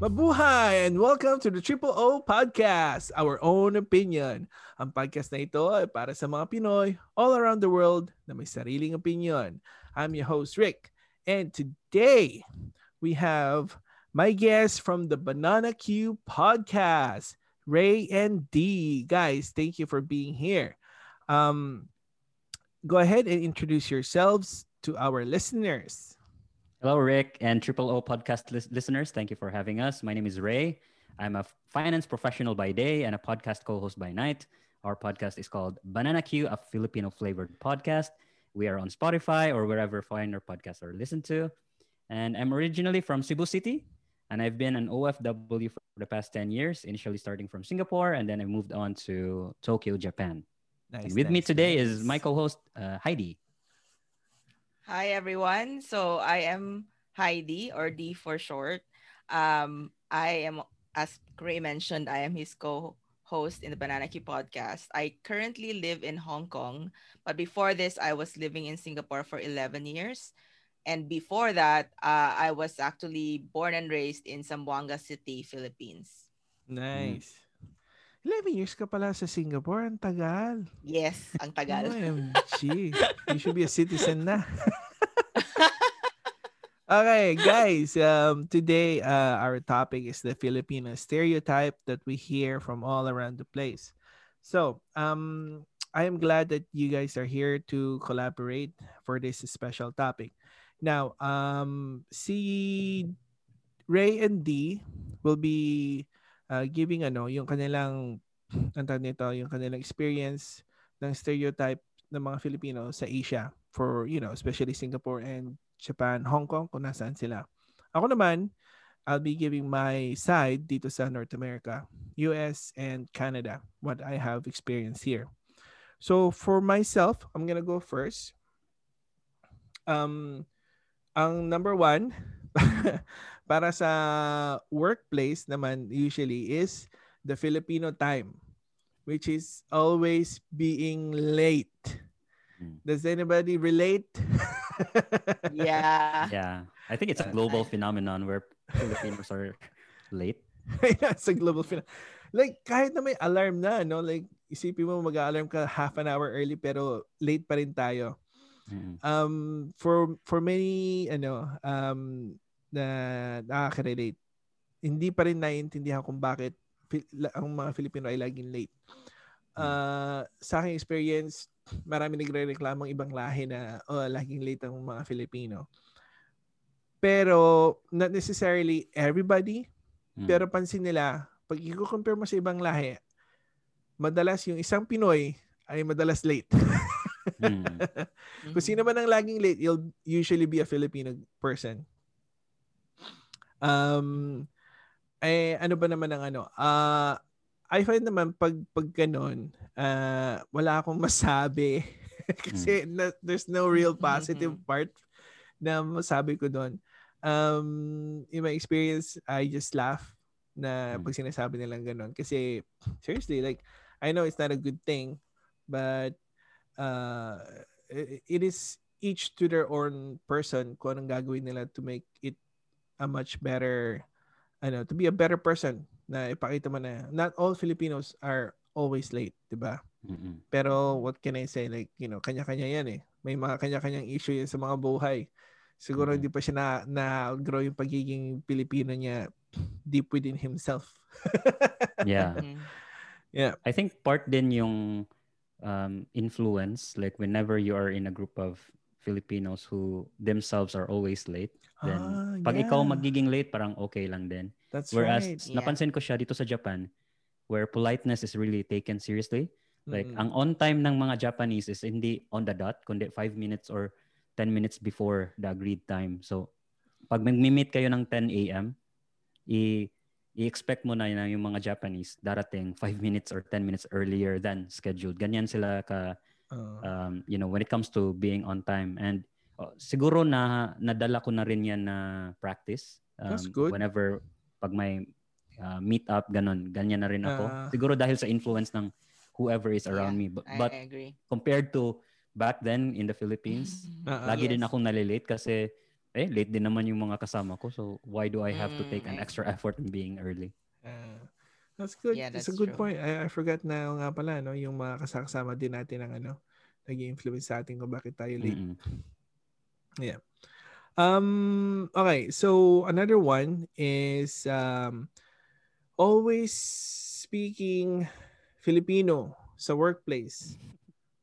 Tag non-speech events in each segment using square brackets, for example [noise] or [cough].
Mabuhay and welcome to the Triple O Podcast, our own opinion. Ang podcast na ito ay para sa mga Pinoy all around the world na may sariling opinion. I'm your host, Rick. And today, we have my guests from the Banana Q Podcast, Ray and D. Guys, thank you for being here. Um, go ahead and introduce yourselves to our listeners. Hello, Rick and Triple O podcast lis- listeners. Thank you for having us. My name is Ray. I'm a finance professional by day and a podcast co host by night. Our podcast is called Banana Q, a Filipino flavored podcast. We are on Spotify or wherever finer podcasts are listened to. And I'm originally from Cebu City, and I've been an OFW for the past 10 years, initially starting from Singapore, and then I moved on to Tokyo, Japan. Nice. And with me nice, today is my co host, uh, Heidi. Hi everyone. So I am Heidi or D for short. Um, I am, as Gray mentioned, I am his co-host in the Banana Key podcast. I currently live in Hong Kong, but before this, I was living in Singapore for 11 years. And before that, uh, I was actually born and raised in Zamboanga City, Philippines. Nice. 11 years ka pala sa Singapore. Ang tagal. Yes, ang tagal. OMG. you should be a citizen na. [laughs] okay, guys. Um, today, uh, our topic is the Filipino stereotype that we hear from all around the place. So, um, I am glad that you guys are here to collaborate for this special topic. Now, um, si Ray and D will be uh, giving ano, yung kanilang [clears throat] ang nito, yung kanilang experience ng stereotype ng mga Filipino sa Asia for, you know, especially Singapore and Japan, Hong Kong, kung nasaan sila. Ako naman, I'll be giving my side dito sa North America, US and Canada, what I have experienced here. So for myself, I'm gonna go first. Um, ang number one, [laughs] para sa workplace naman usually is the Filipino time, which is always being late. Hmm. Does anybody relate? [laughs] yeah. Yeah, I think it's a global phenomenon where Filipinos are late. [laughs] Yeah, it's a global phenomenon. Like, kahit na may alarm na, no? Like, isipin mo mag-alarm ka half an hour early pero late pa rin tayo. Mm. Um, for, for many, ano, um, na nakaka-relate, hindi pa rin naiintindihan kung bakit ang mga Filipino ay laging late. Uh, sa aking experience, marami nagre-reklamang ibang lahi na oh, laging late ang mga Filipino. Pero not necessarily everybody, Mm. pero pansin nila, pag i-compare mo sa ibang lahi, madalas yung isang Pinoy ay madalas late. Mm. [laughs] Kung sino man ang laging late, you'll usually be a Filipino person. Um, eh, ano ba naman ang ano? Ah, I find naman pag pag ganun, ah, wala akong [laughs] masabi kasi na, there's no real positive part na masabi ko doon. Um, in my experience, I just laugh na Mm. pag sinasabi nilang ganun. Kasi, seriously, like, I know it's not a good thing, but uh, it, it is each to their own person kung anong gagawin nila to make it a much better, ano, to be a better person na ipakita mo na not all Filipinos are always late, di ba? Mm-mm. Pero what can I say? Like, you know, kanya-kanya yan eh. May mga kanya-kanyang issue yan sa mga buhay. Siguro Mhm. hindi pa siya na, na-grow yung pagiging Pilipino niya deep within himself. [laughs] Yeah. Mhm. yeah. I think part din yung um, influence, like whenever you are in a group of Filipinos who themselves are always late, then Ah, pag ikaw yeah. magiging late, parang okay lang din. That's Whereas right. Yeah. napansin ko siya dito sa Japan, where politeness is really taken seriously. Like, Mm. ang on time ng mga Japanese is hindi on the dot, kundi 5 minutes or 10 minutes before the agreed time. So, pag mag-meet kayo ng 10 a.m., i- i-expect mo na na yung mga Japanese darating 5 minutes or 10 minutes earlier than scheduled. Ganyan sila ka, Oh. um, you know, when it comes to being on time. And uh, siguro na nadala ko na rin yan na practice. Um, That's good. Whenever, pag may uh, meet up, ganun, ganyan na rin ako. Ah. siguro dahil sa influence ng whoever is around Yeah, me. But, I, but I agree. compared to back then in the Philippines, ah. lagi din Yes. akong nalilate kasi eh, late din naman yung mga kasama ko. So, why do I have to take an Mm, I extra effort in being early? Ah, that's good. Yeah, It's a that's good true. point. I, I forgot na nga pala, no? Yung mga kasama din natin ang ano, nag-influence sa atin kung bakit tayo late. Mm-mm. Um, okay, so another one is um, always speaking Filipino sa workplace.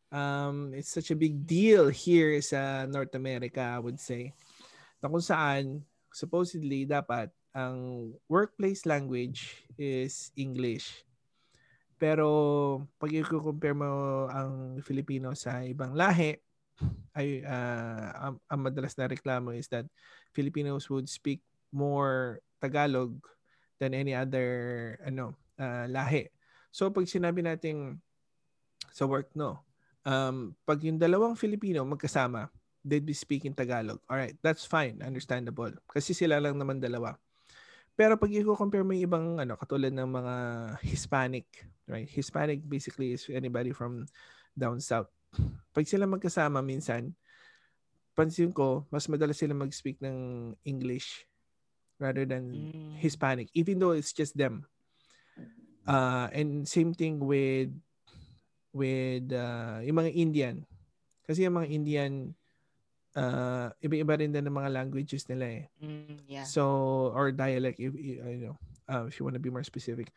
Um, it's such a big deal here sa North America, I would say. Na kung saan, supposedly, dapat ang workplace language is English. Pero pag i-compare mo ang Filipino sa ibang lahi, ay uh, ang, ang madalas na reklamo is that Filipinos would speak more Tagalog than any other ano uh, lahi. So pag sinabi nating sa work no, um, pag yung dalawang Filipino magkasama, they'd be speaking Tagalog. All right, that's fine, understandable. Kasi sila lang naman dalawa. Pero pag i-compare mo yung ibang ano katulad ng mga Hispanic, right? Hispanic basically is anybody from down south pag sila magkasama minsan, pansin ko, mas madalas sila mag-speak ng English rather than Mm. Hispanic, even though it's just them. Uh, and same thing with with uh, yung mga Indian. Kasi yung mga Indian, uh, iba-iba rin din ng mga languages nila eh. Mm, yeah. So, or dialect, if, you know, uh, if you want to be more specific.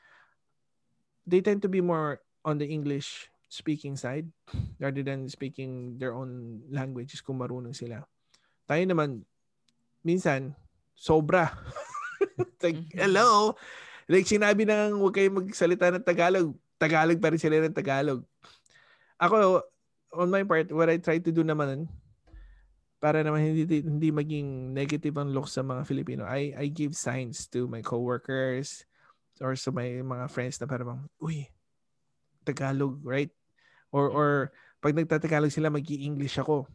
They tend to be more on the English speaking side rather than speaking their own languages kung marunong sila. Tayo naman, minsan, sobra. [laughs] like, Mhm. hello? Like, sinabi nang huwag kayo magsalita ng Tagalog. Tagalog pa rin sila ng Tagalog. Ako, on my part, what I try to do naman, para naman hindi hindi maging negative ang look sa mga Filipino, I I give signs to my coworkers or sa my mga friends na parang, uy, Tagalog, right? Or or pag nagtatagalog sila, mag-i-English ako.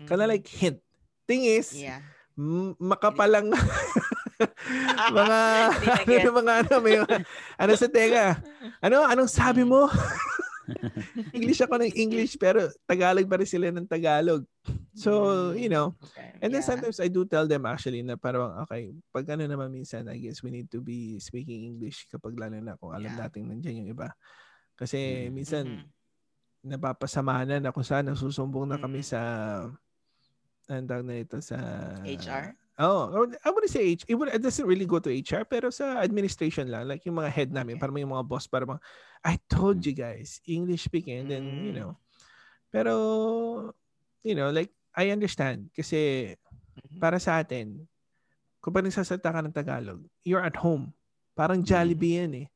Mhm. like hint. Thing is, Yeah. m- makapalang [laughs] mga na [laughs] ano mga ano may ano sa teka ano anong sabi Mm. mo [laughs] [laughs] English ako ng English pero Tagalog pa rin sila ng Tagalog so Mm. you know Okay. and then yeah. sometimes I do tell them actually na parang okay pag ano naman minsan I guess we need to be speaking English kapag lalo na kung alam Yeah. natin nandiyan yung iba kasi Mm. minsan Mhm. napapasamahan na kung saan nasusumbong na kami Mm. sa ang tawag na ito sa HR? Oh, I wouldn't say H. It, would, it doesn't really go to HR, pero sa administration lang. Like yung mga head namin, Okay. parang yung mga boss, parang, I told you guys, English speaking, and then, you Mm. know. Pero, you know, like, I understand. Kasi, Mhm. para sa atin, kung pa nagsasalita ka ng Tagalog, you're at home. Parang Jollibee yan eh.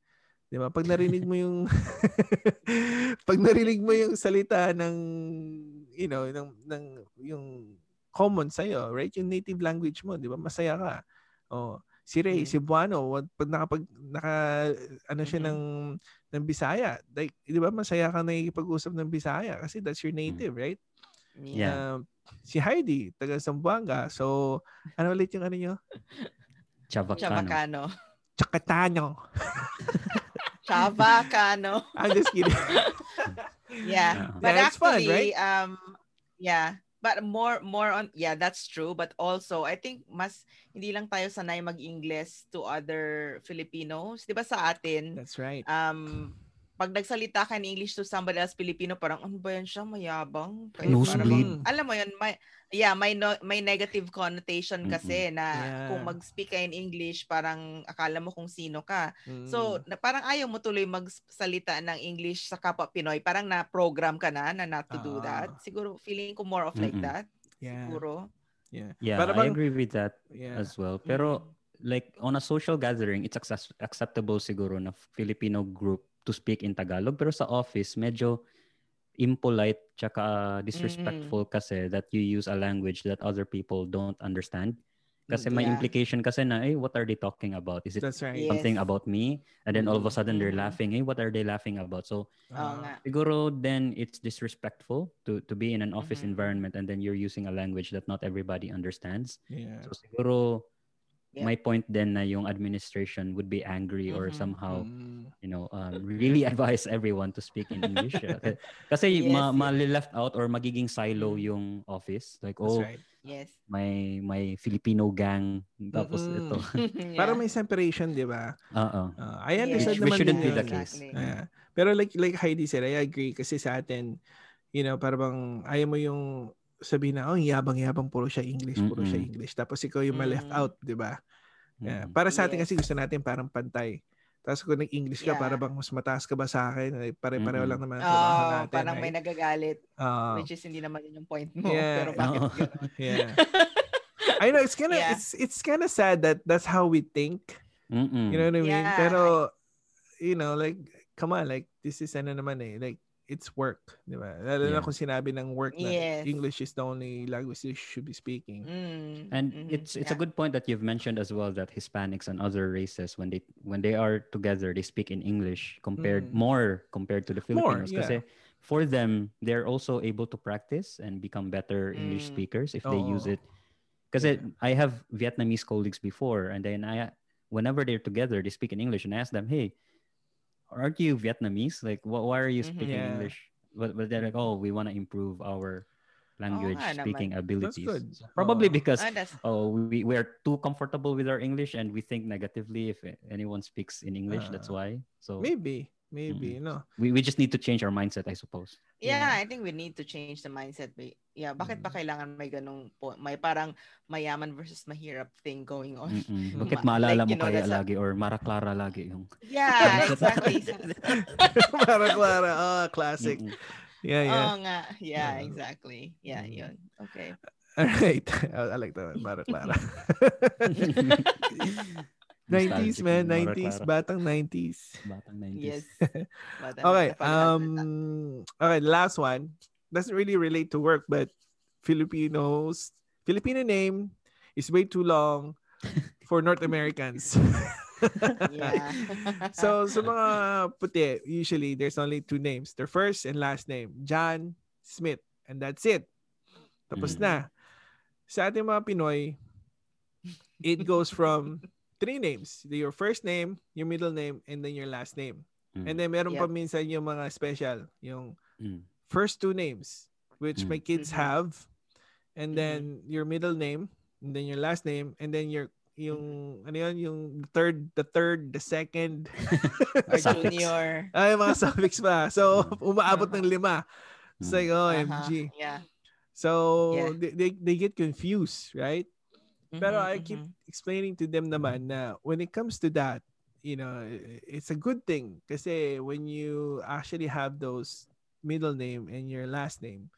Di ba? Pag narinig mo yung [laughs] [laughs] pag narinig mo yung salita ng you know, ng, ng yung common sa'yo, right? Yung native language mo, di ba? Masaya ka. Oh, si Ray, Mm. si Buano, pag nakapag naka ano siya Mhm. ng ng Bisaya, like, di ba? Masaya ka nakikipag-usap ng Bisaya kasi that's your native, right? Yeah. Um, si Heidi, taga Zamboanga. So, ano ulit yung ano nyo? Chavacano. Chavacano. Chakatano. [laughs] Chavacano. I'm just kidding. [laughs] Yeah. Uh-huh. But Yeah, it's fun, actually, um, yeah. But more, more on, yeah, that's true. But also, I think mas, hindi lang tayo sanay mag-English to other Filipinos. Di ba sa atin, That's right. um, pag nagsalita ka in English to somebody else Filipino, parang ano ba yan siya, mayabang. Kaya Nosebleed. parang- Alam mo yun, may, yeah, may, no, may negative connotation kasi na Yeah. kung mag-speak ka in English, parang akala mo kung sino ka. Mm. So, na, parang ayaw mo tuloy magsalita ng English sa kapwa Pinoy. Parang na-program ka na na not to do that. Ah. Siguro, feeling ko more of like Mm-mm. that. yeah. Siguro. Yeah. Yeah, Para I bang- agree with that Yeah. as well. Pero like on a social gathering, it's access- acceptable siguro na Filipino group to speak in Tagalog. Pero sa office, medyo impolite tsaka disrespectful kasi that you use a language that other people don't understand. Kasi may Yeah. implication kasi na, eh, what are they talking about? Is it That's right. Something Yes. about me? And then all of a sudden they're Mhm. laughing. Eh, what are they laughing about? So Oo Ah, siguro then it's disrespectful to to be in an office Mhm. environment and then you're using a language that not everybody understands. Yeah. So siguro Yeah. my point then na yung administration would be angry or Mhm. somehow, Mm. you know, um, really [laughs] advise everyone to speak in English. [laughs] Uh, Kasi Yes, ma- yes. mali left out or magiging silo Mm. yung office. Like, That's oh, right. Yes. may may Filipino gang tapos Mm-mm. ito. [laughs] Yeah. Parang may separation, di ba? Oo. Uh, I Yeah. understand Which naman shouldn't be the yun. case. Exactly. Yeah. Pero like like Heidi said, I agree kasi sa atin, you know, parang ayaw mo yung sabihin na, oh, yabang-yabang, puro siya English, puro siya Mm-mm. English. Tapos ikaw yung ma-left Mm. out, di ba? Yeah. Para sa atin Yes. kasi gusto natin parang pantay. Tapos kung nag-English ka, Yeah. para bang mas mataas ka ba sa akin? Ay, Pare-pareho Mm-mm. lang naman ang trabaho Oh, natin. parang right? may nagagalit. Ah, which is hindi naman yun yung point mo. Yeah. Pero bakit ganun? [laughs] yeah. I know it's kind of Yeah. it's it's kind of sad that that's how we think. Mm-mm. You know what I mean? Yeah. Pero you know, like come on, like this is ano naman eh, like it's work, di ba? Lalo na Yeah. kung sinabi ng work na Yes. English is the only language you should be speaking. Mm, And mhm, it's it's a good point that you've mentioned as well that Hispanics and other races when they when they are together they speak in English compared Mm. more compared to the More, Filipinos yeah. kasi for them they're also able to practice and become better English Mm. speakers if they use it. Kasi Yeah. I have Vietnamese colleagues before and then I whenever they're together they speak in English and I ask them, "Hey, aren't you Vietnamese? Like wh- why are you Mhm. speaking Yeah. English?" But, but they're like, "Oh, we want to improve our language nga naman. speaking abilities." good. So probably Oo. because oh we we're too comfortable with our english and we think negatively if anyone speaks in english that's Ah. why so Maybe, maybe, no. we, we just need to change our mindset i suppose yeah, Yeah. I think we need to change the mindset. Yeah, bakit Mm. ba kailangan may ganung po, may parang mayaman versus mahirap thing going on? Mm-mm. [laughs] Bakit like, maalala mo you know, kaya a- lagi or Mara Clara lagi yung Yeah, [laughs] exactly. [laughs] Para Clara, oh, classic. Mm-mm. Yeah, yeah. Oo nga. Yeah, Yeah. exactly. Yeah, Mm. yun. Okay. All right. I, like that one, Para Clara. 90s, man. 90s. Clara. Batang 90s. [laughs] batang 90s Yes. Bata Okay. Um. Okay. Last one doesn't really relate to work, but Filipinos Filipino name is way too long [laughs] for North Americans. [laughs] Yeah. so sa mga puti, usually there's only two names. Their first and last name. John Smith. And that's it. Tapos Mm. na. Sa ating mga Pinoy, it goes from three names. Your first name, your middle name, and then your last name. Mm. And then meron pa Yep. minsan yung mga special. Yung Mm. first two names, which Mm. my kids Mhm. have. And Mhm. then your middle name, and then your last name, and then your yung ano yun, yung third, the third, the second, [laughs] Or Suffix. junior. ay mga suffix pa. So [laughs] umaabot ng lima. It's Mm. like, oh, Uh-huh. MG. Yeah. So Yeah. they, they they get confused, right? Pero Mhm, I keep mhm. explaining to them naman na when it comes to that, you know, it's a good thing kasi when you actually have those middle name and your last name,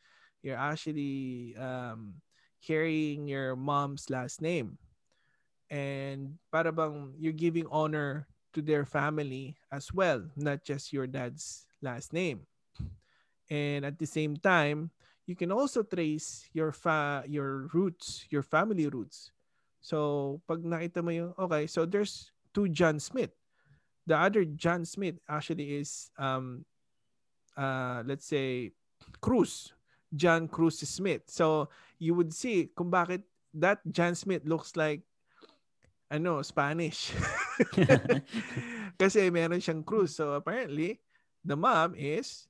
you're actually um, carrying your mom's last name. And para bang you're giving honor to their family as well, not just your dad's last name. And at the same time, you can also trace your fa your roots, your family roots. So, pag nakita mo yung, okay, so there's two John Smith. The other John Smith actually is, um, uh, let's say, Cruz. John Cruz Smith. So, you would see kung bakit that John Smith looks like, ano, Spanish. [laughs] [laughs] Kasi meron siyang Cruz. So, apparently, the mom is,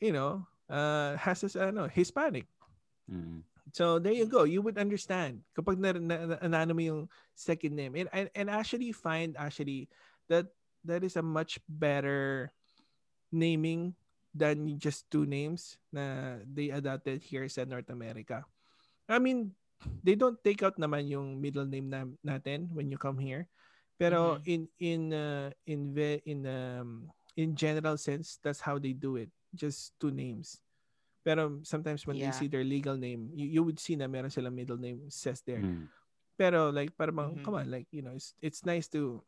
you know, uh, has a, ano, Hispanic. Mm. So there you go. You would understand kapag na, na, na, na mo yung second name. And, and and actually find actually that that is a much better naming than just two names na they adopted here sa North America. I mean, they don't take out naman yung middle name na, natin when you come here. Pero in in uh, in ve- in um, in general sense, that's how they do it. Just two names. Pero sometimes when you Yeah. see their legal name, you, you would see na meron silang middle name says there. Mm. Pero like parang bang, Mhm. come on, like you know, it's it's nice to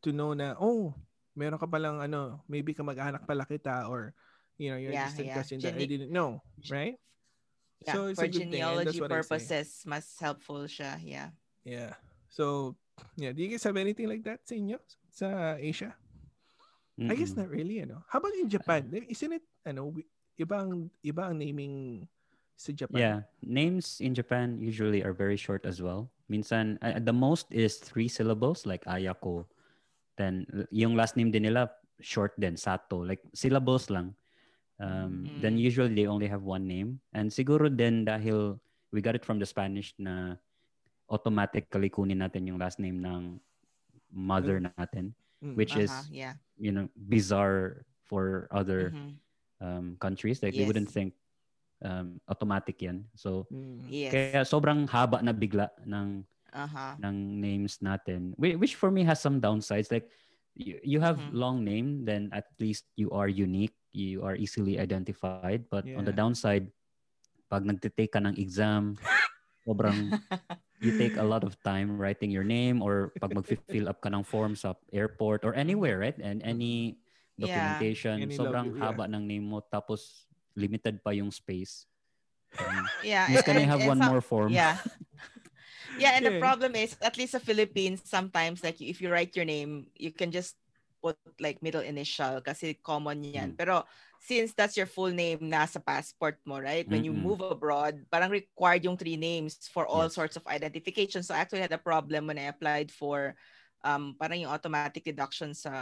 to know na oh, meron ka palang ano, maybe ka mag-anak pala kita or you know, you're Yeah, just a yeah. cousin that I didn't know, right? Yeah, So it's for a good thing, and that's genealogy what I say. purposes, mas helpful siya. Yeah. Yeah. So, yeah, do you guys have anything like that sa inyo sa Asia? I guess not really, ano. How about in Japan? Isn't it ano, wi- ibang iba ang naming sa Japan? Yeah, names in Japan usually are very short as well. Minsan, uh, the most is three syllables like Ayako. Then, yung last name din nila, short din, Sato. Like, syllables lang. Um, Then Mm. usually they only have one name. And siguro din dahil we got it from the Spanish na automatically kunin natin yung last name ng mother natin, Mm. which is Uh-huh, yeah. you know bizarre for other Mhm. Um, countries. Like they wouldn't think um, automatic yan. So Mm. Yes. kaya sobrang haba na bigla ng Uh-huh. ng names natin, whi- which for me has some downsides. Like you, you have Mhm. long name, then at least you are unique, you are easily identified. But on the Yeah. downside, pag nagtitake ka ng exam, sobrang [laughs] you take a lot of time writing your name or pag mag-fill up ka ng form sa airport or anywhere, right? And any Yeah. Documentation, Any sobrang log- yeah. haba ng name mo tapos limited pa yung space. Um, [laughs] Yeah. Just can I and- have and one some- more form? Yeah. [laughs] Yeah, and the Okay. problem is, at least sa Philippines, sometimes like if you write your name, you can just put like middle initial kasi common yan. Mm. Pero since that's your full name nasa passport mo, right? When you Mm-mm. move abroad, parang required yung three names for all Yes. sorts of identification. So I actually had a problem when I applied for um parang yung automatic deduction sa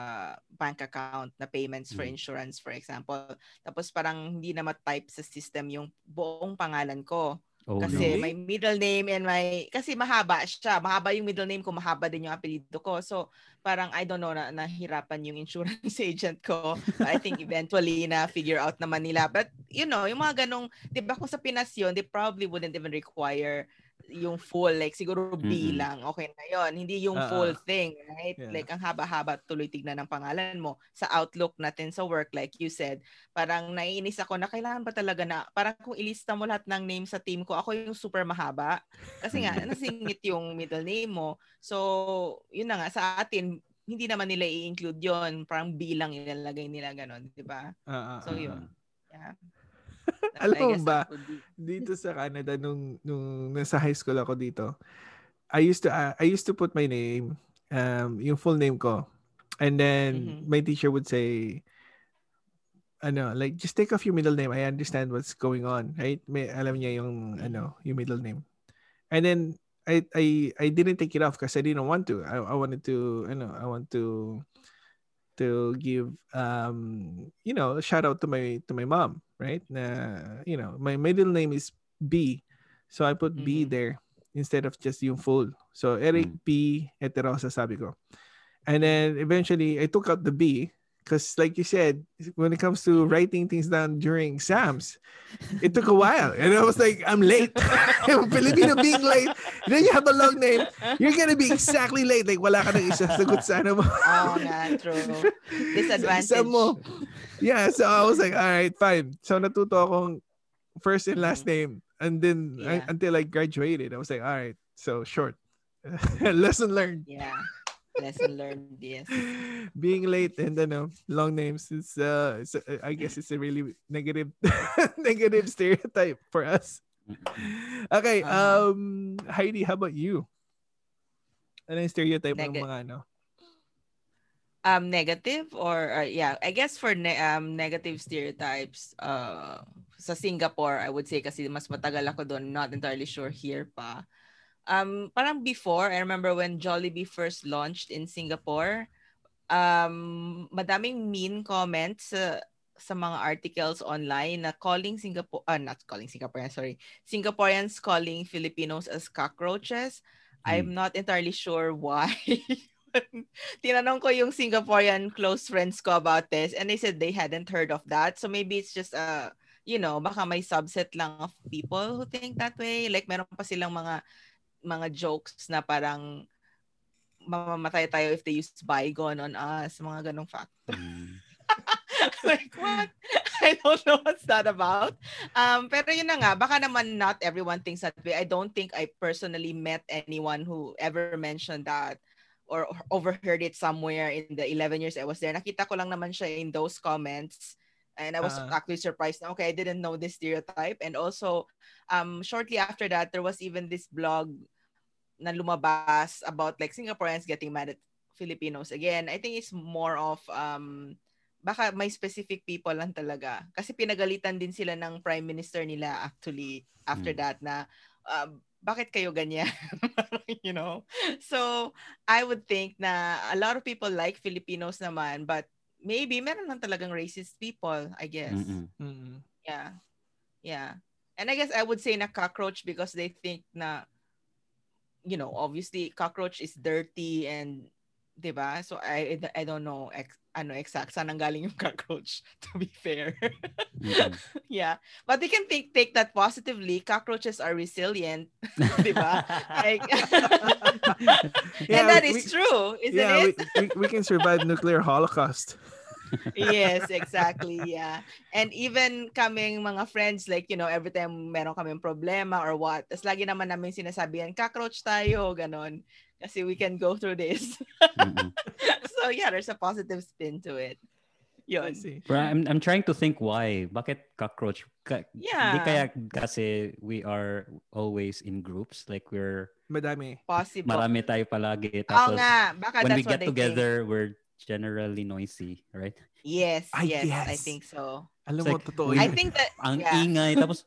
bank account na payments for Mm. insurance for example. Tapos parang hindi na ma-type sa system yung buong pangalan ko. Oh, Kasi no. may middle name and may kasi mahaba siya. Mahaba yung middle name ko, mahaba din yung apelyido ko. So parang I don't know na nahirapan yung insurance [laughs] agent ko. But I think eventually na figure out naman nila. But you know, yung mga ganong, 'di ba kung sa Pinas yun, they probably wouldn't even require yung full like siguro B Mm-mm. lang okay na yon hindi yung Ah, full thing right? Yeah. like ang haba-haba tuloy tignan ng pangalan mo. Sa outlook natin sa work like you said parang naiinis ako na kailangan ba talaga na parang kung ilista mo lahat ng name sa team ko ako yung super mahaba. Kasi nga [laughs] nasingit yung middle name mo. So yun na nga sa atin hindi naman nila i-include yon parang bilang ilalagay nila ganon di ba? Ah, ah, so yun. ah. yeah [laughs] Alam I mo ba, dito sa Canada nung nung nasa high school ako dito I used to uh, I used to put my name um yung full name ko. And then Mhm. my teacher would say ano like just take off your middle name. I understand what's going on right? May alam niya yung ano yung middle name. And then I I I didn't take it off because I didn't want to. I, I wanted to you know I want to to give um you know a shout out to my to my mom right? Na you know my middle name is B. So I put B Mhm. there instead of just yung full. So Eric Mm. B Eterosa sabi ko. And then eventually I took out the B because like you said when it comes to writing things down during exams it took a while and I was like I'm late [laughs] Filipino being late then you have a long name you're gonna be exactly late like wala ka nang isasagot sa ano mo [laughs] Oo nga, true. Disadvantage. Sa mo. Yeah, so I was like, all right, fine. So natuto akong first and last name. And then I- until I graduated, I was like, all right, so short. [laughs] Lesson learned. Yeah. Lesson learned, yes. [laughs] Being late and ano, long names is uh, it's, uh, I guess it's a really negative [laughs] negative stereotype for us. Okay, Uh-huh. um Heidi, how about you? Ano yung stereotype ng Nega- mga ano? Um, negative or uh, yeah, I guess for ne- um negative stereotypes, uh, sa Singapore, I would say kasi mas matagal ako doon, not entirely sure here pa. Um, parang before, I remember when Jollibee first launched in Singapore, um, madaming mean comments sa sa mga articles online na calling Singapore, uh, not calling Singaporeans, sorry, Singaporeans calling Filipinos as cockroaches. I'm not entirely sure why. [laughs] Tinanong ko yung Singaporean close friends ko about this and they said they hadn't heard of that. So maybe it's just uh, you know, baka may subset lang of people who think that way. Like meron pa silang mga mga jokes na parang mamamatay tayo if they use bygone on us, mga ganong fact. Mm. [laughs] like what? I don't know what's that about. Um, pero yun na nga, baka naman not everyone thinks that way. I don't think I personally met anyone who ever mentioned that or overheard it somewhere in the 11 years I was there. Nakita ko lang naman siya in those comments. And I was Ah. actually surprised na, okay, I didn't know this stereotype. And also, um, shortly after that, there was even this blog na lumabas about like Singaporeans getting mad at Filipinos. Again, I think it's more of um, baka may specific people lang talaga. Kasi pinagalitan din sila ng prime minister nila actually after Mm. that na um, bakit kayo ganyan? [laughs] you know? So, I would think na a lot of people like Filipinos naman but maybe meron lang talagang racist people, I guess. Mm-mm. Mm-mm. Yeah. Yeah. And I guess I would say na cockroach because they think na, you know, obviously cockroach is dirty and, di ba? So I I don't know ex, ano exact saan galing yung cockroach [laughs] to be fair. Mhm. [laughs] yeah. But they can take take that positively. Cockroaches are resilient, [laughs] di ba? Like, and that is we- true, isn't yeah, it? we, we, we can survive nuclear holocaust. yes, exactly. Yeah. And even kaming mga friends, like, you know, every time meron kaming problema or what, tas lagi naman namin sinasabihan, cockroach tayo, ganon. Kasi we can go through this. Mhm. [laughs] so yeah, there's a positive spin to it. I Yun. see. Pero I'm, I'm trying to think why. Bakit cockroach? Ka- Yeah. Di kaya kasi we are always in groups. Like we're, Madami. Possible. marami tayo palagi. Oo Tapos nga, baka when we get they think. together, we're generally noisy, right? Yes, Ay, yes, I yes. think so. Alam mo, like, totoo I think that, Ang yeah. ingay. Tapos,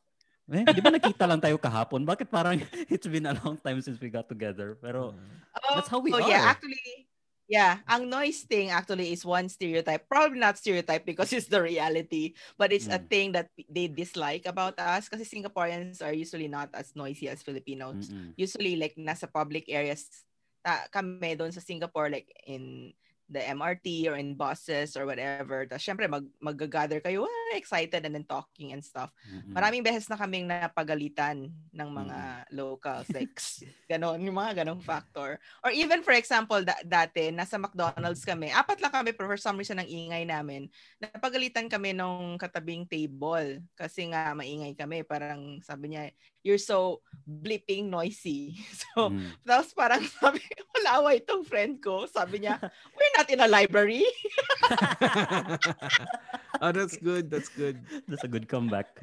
eh, di ba nakita lang tayo kahapon? Bakit parang [laughs] it's been a long time since we got together? Pero, Oh, That's how we oh, yeah, are. actually, yeah, ang noise thing actually is one stereotype. Probably not stereotype because it's the reality, but it's a Mm. thing that they dislike about us kasi Singaporeans are usually not as noisy as Filipinos. mm-mm. Usually like nasa public areas ta, kami doon sa Singapore like in the MRT or in buses or whatever. Tapos syempre mag mag-gather kayo, ah, excited and then talking and stuff. Mm-mm. Maraming beses na kaming napagalitan ng mga locals. Like, [laughs] ganon, yung mga ganong factor. Or even, for example, da- dati, nasa McDonald's kami. Apat lang kami, pero for some reason, ang ingay namin. Napagalitan kami nung katabing table. Kasi nga, maingay kami. Parang, sabi niya, you're so bleeping noisy. [laughs] So, Mm. tapos parang [laughs] sabi, wala awa itong friend ko. Sabi niya, we're not in a library. [laughs] oh, that's good. That's good. That's a good comeback.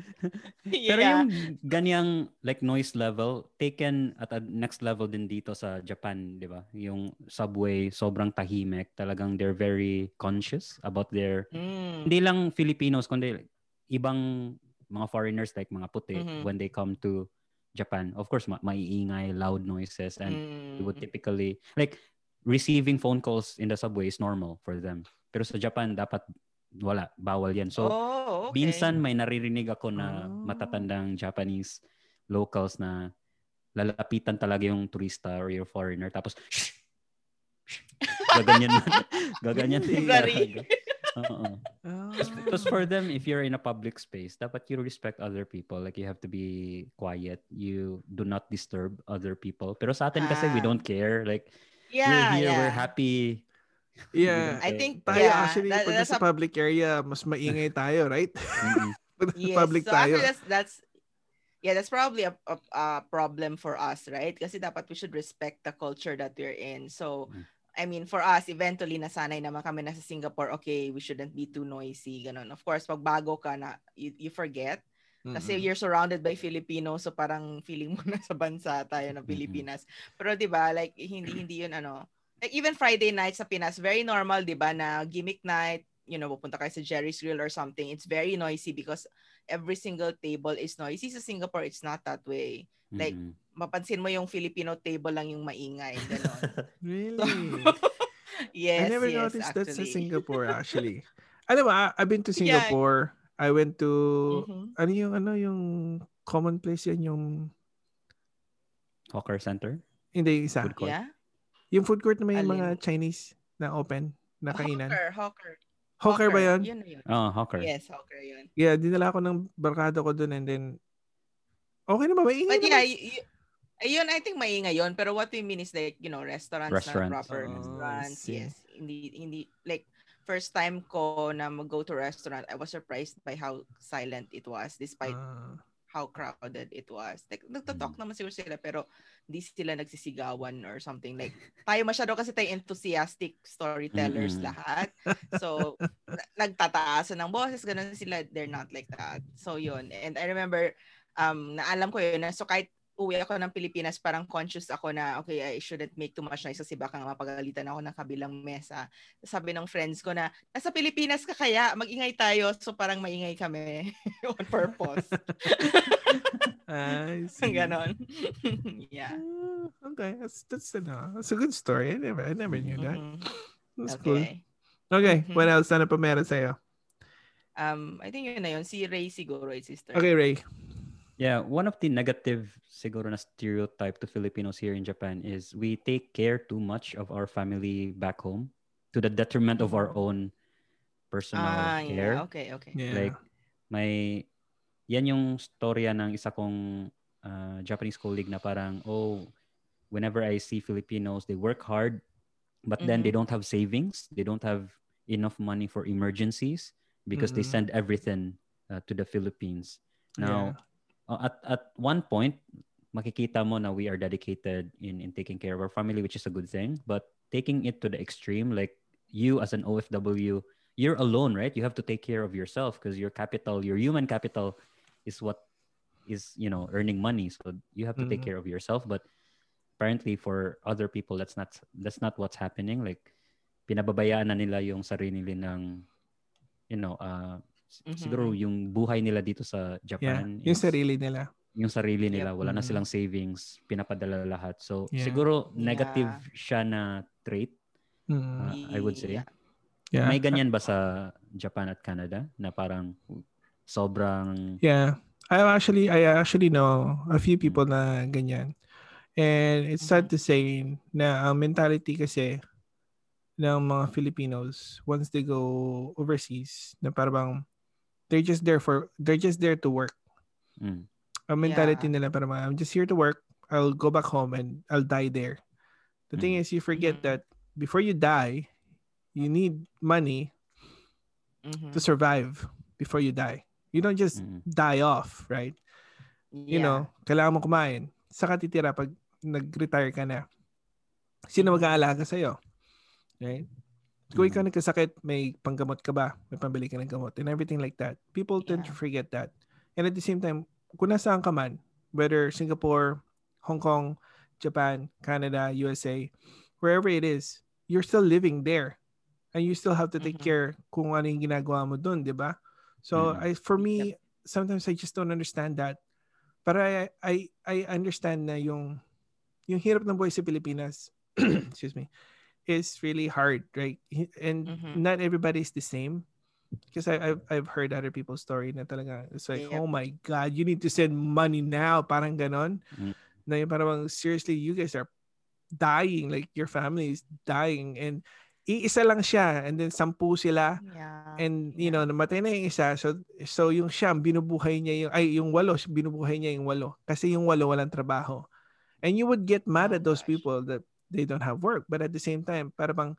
yeah. Pero yung ganyang like noise level taken at a next level din dito sa Japan, 'di ba? Yung subway sobrang tahimik, talagang they're very conscious about their Mm. hindi lang Filipinos kundi ibang mga foreigners like mga puti Mhm. when they come to Japan. Of course, ma- maiingay, loud noises and Mm. they would typically like receiving phone calls in the subway is normal for them. Pero sa Japan dapat wala, bawal 'yan. So oh, okay. Minsan may naririnig ako na Oh. matatandang Japanese locals na lalapitan talaga yung turista or yung foreigner tapos [laughs] shh, shh, gaganyan [laughs] gaganyan Really? Very. talaga. Oh. Because for them, if you're in a public space, dapat you respect other people. Like you have to be quiet. You do not disturb other people. Pero sa atin kasi we Ah. don't care. Like yeah, we're here, yeah. we're happy. Yeah. I think Tayo yeah, actually, that- pag that's sa a- public area, mas maingay [laughs] tayo, right? [laughs] Mm-mm. Yes. public so tayo. actually that's that's yeah, that's probably a, a, a problem for us, right? Kasi dapat we should respect the culture that we're in. So Mm. I mean, for us, eventually nasanay naman kami na sa Singapore, okay, we shouldn't be too noisy, ganun. Of course, pag bago ka na, you, you forget. Kasi Mm-mm. you're surrounded by Filipinos, so parang feeling mo [laughs] na sa bansa tayo ng. Pilipinas. Pero 'di ba, like hindi hindi 'yun ano. Like even Friday night sa Pinas, very normal 'di ba na gimmick night, you know, pupunta kayo sa Jerry's Grill or something. It's very noisy because every single table is noisy. Sa Singapore, it's not that way. Like, Mm-mm. Mapansin mo yung Filipino table lang yung maingay, gano'n. [laughs] Really? [laughs] yes, I never yes, noticed that's sa actually. Singapore actually. Alam mo, I- I've been to Yeah. Singapore. I went to Mhm. ano yung ano yung common place yan yung Hawker Center. hindi isa. Food court. Yeah? Yung food court na may Alin? mga Chinese na open na kainan. Hawker, hawker. Hawker ba yun? Yun na yun. Oh, Hawker. Yes, hawker yun. Yeah, dinala ko ng barkada ko dun and then okay naman, maingay But yeah, naman. y- y- ayun, I think maingay yun. Pero what we mean is like, you know, restaurants, Restaurants. na proper Oh, restaurants. Yes. Hindi, hindi, like, first time ko na mag-go to restaurant, I was surprised by how silent it was despite Ah, how crowded it was. Like, nagtatalk Mm. naman siguro sila, pero hindi sila nagsisigawan or something. Like, tayo masyado kasi tayo enthusiastic storytellers Mm-mm. lahat. So, na- nagtataasan ng boses, ganun sila. They're not like that. So, yun. And I remember, um, naalam ko yun. na So, kahit uwi ako ng Pilipinas, parang conscious ako na, okay, I shouldn't make too much noise kasi baka nga mapagalitan ako ng kabilang mesa. Sabi ng friends ko na, nasa Pilipinas ka kaya, magingay tayo. So, parang maingay kami [laughs] on purpose. [laughs] I see. Ganon. [laughs] yeah. Ah, okay, that's that's ano, that's a good story. I never I never knew that. Mhm. That's cool. Okay. Okay, Mhm. what else? Ano pa meron sa'yo? Um, I think yun na yun. Si Ray siguro, is sister. Okay, Ray. Yeah, one of the negative siguro na stereotype to Filipinos here in Japan is we take care too much of our family back home to the detriment of our own personal Ah, care. yeah. Okay, okay. Yeah. Like may yan yung storya ng isa kong uh, Japanese colleague na parang oh whenever I see Filipinos they work hard but then they don't have savings they don't have enough money for emergencies because they Mhm. send everything uh, to the Philippines now Yeah. Uh, at at one point makikita mo na we are dedicated in in taking care of our family which is a good thing. But taking it to the extreme like you as an OFW you're alone right? You have to take care of yourself because your capital your human capital is what is you know earning money. So you have to take Mhm. care of yourself. But apparently for other people that's not that's not what's happening. Like pinababayaan na nila yung sarili nilang you know uh Mhm. siguro yung buhay nila dito sa Yeah. Japan Yung is- sarili nila. yung sarili nila, Yep. wala na Mhm. silang savings, pinapadala lahat. So Yeah. siguro Yeah. negative siya na trait, Mm. uh, I would say. Yeah. yeah. May ganyan ba sa Japan at Canada na parang sobrang Yeah. I actually I actually know a few people na ganyan. And it's sad to say na ang mentality kasi ng mga Filipinos once they go overseas na parang they're just there for they're just there to work. mm, Ang mentality Yeah. nila parang I'm just here to work. I'll go back home and I'll die there. The thing Mhm. is you forget Mhm. that before you die, you need money Mhm. to survive before you die. You don't just mm, die off, right? you know, kailangan mo kumain. Saka titira pag nag-retire ka na. Sino Mhm. mag-aalaga sa'yo? Right? Kung ikaw mm, nagkasakit, may panggamot ka ba? May pambili ka ng gamot and everything like that. People tend to forget that. And at the same time, kung nasaan ka man, whether Singapore, Hong Kong, Japan, Canada, USA, wherever it is, you're still living there. And you still have to take Mhm. care kung ano yung ginagawa mo dun, di ba? So, Mhm. I, for me, sometimes I just don't understand that. But I, I, I understand na yung, yung hirap ng buhay sa Pilipinas, [clears throat] excuse me, is really hard, right? And Mhm. not everybody is the same. Because I, I've, I've heard other people's story na talaga, it's like, Yep. oh my God, you need to send money now. Parang ganon. Mm. Na yung parang, seriously, you guys are dying. Like, your family is dying. And iisa lang siya. And then, sampu sila. Yeah. And, you yeah. know, namatay na yung isa. So, so yung siyam, binubuhay niya yung, ay, yung walo, binubuhay niya yung walo. Kasi yung walo, walang trabaho. And you would get mad Oh at those gosh. people that they don't have work. But at the same time, para bang,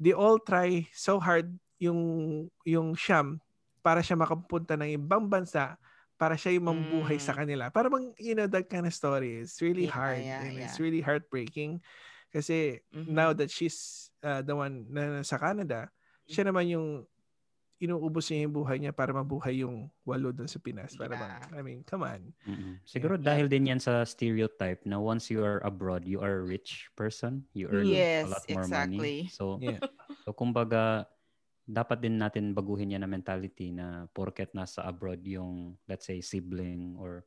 they all try so hard yung, yung siyam para siya makapunta ng ibang bansa para siya yung mabuhay sa Mm. kanila. Para bang, you know, that kind of story is really Yeah, hard. yeah, and it's yeah. really heartbreaking. Kasi Mhm. now that she's uh, the one na sa Canada, siya naman yung inuubos niya yung buhay niya para mabuhay yung walo doon sa Pinas. Para bang, Yeah. I mean, come on. mm. Siguro Yeah. dahil din yan sa stereotype na once you are abroad, you are a rich person, you earn Yes, a lot more exactly. money. So Yeah. So kumbaga dapat din natin baguhin yan na mentality na porket nasa abroad yung let's say sibling or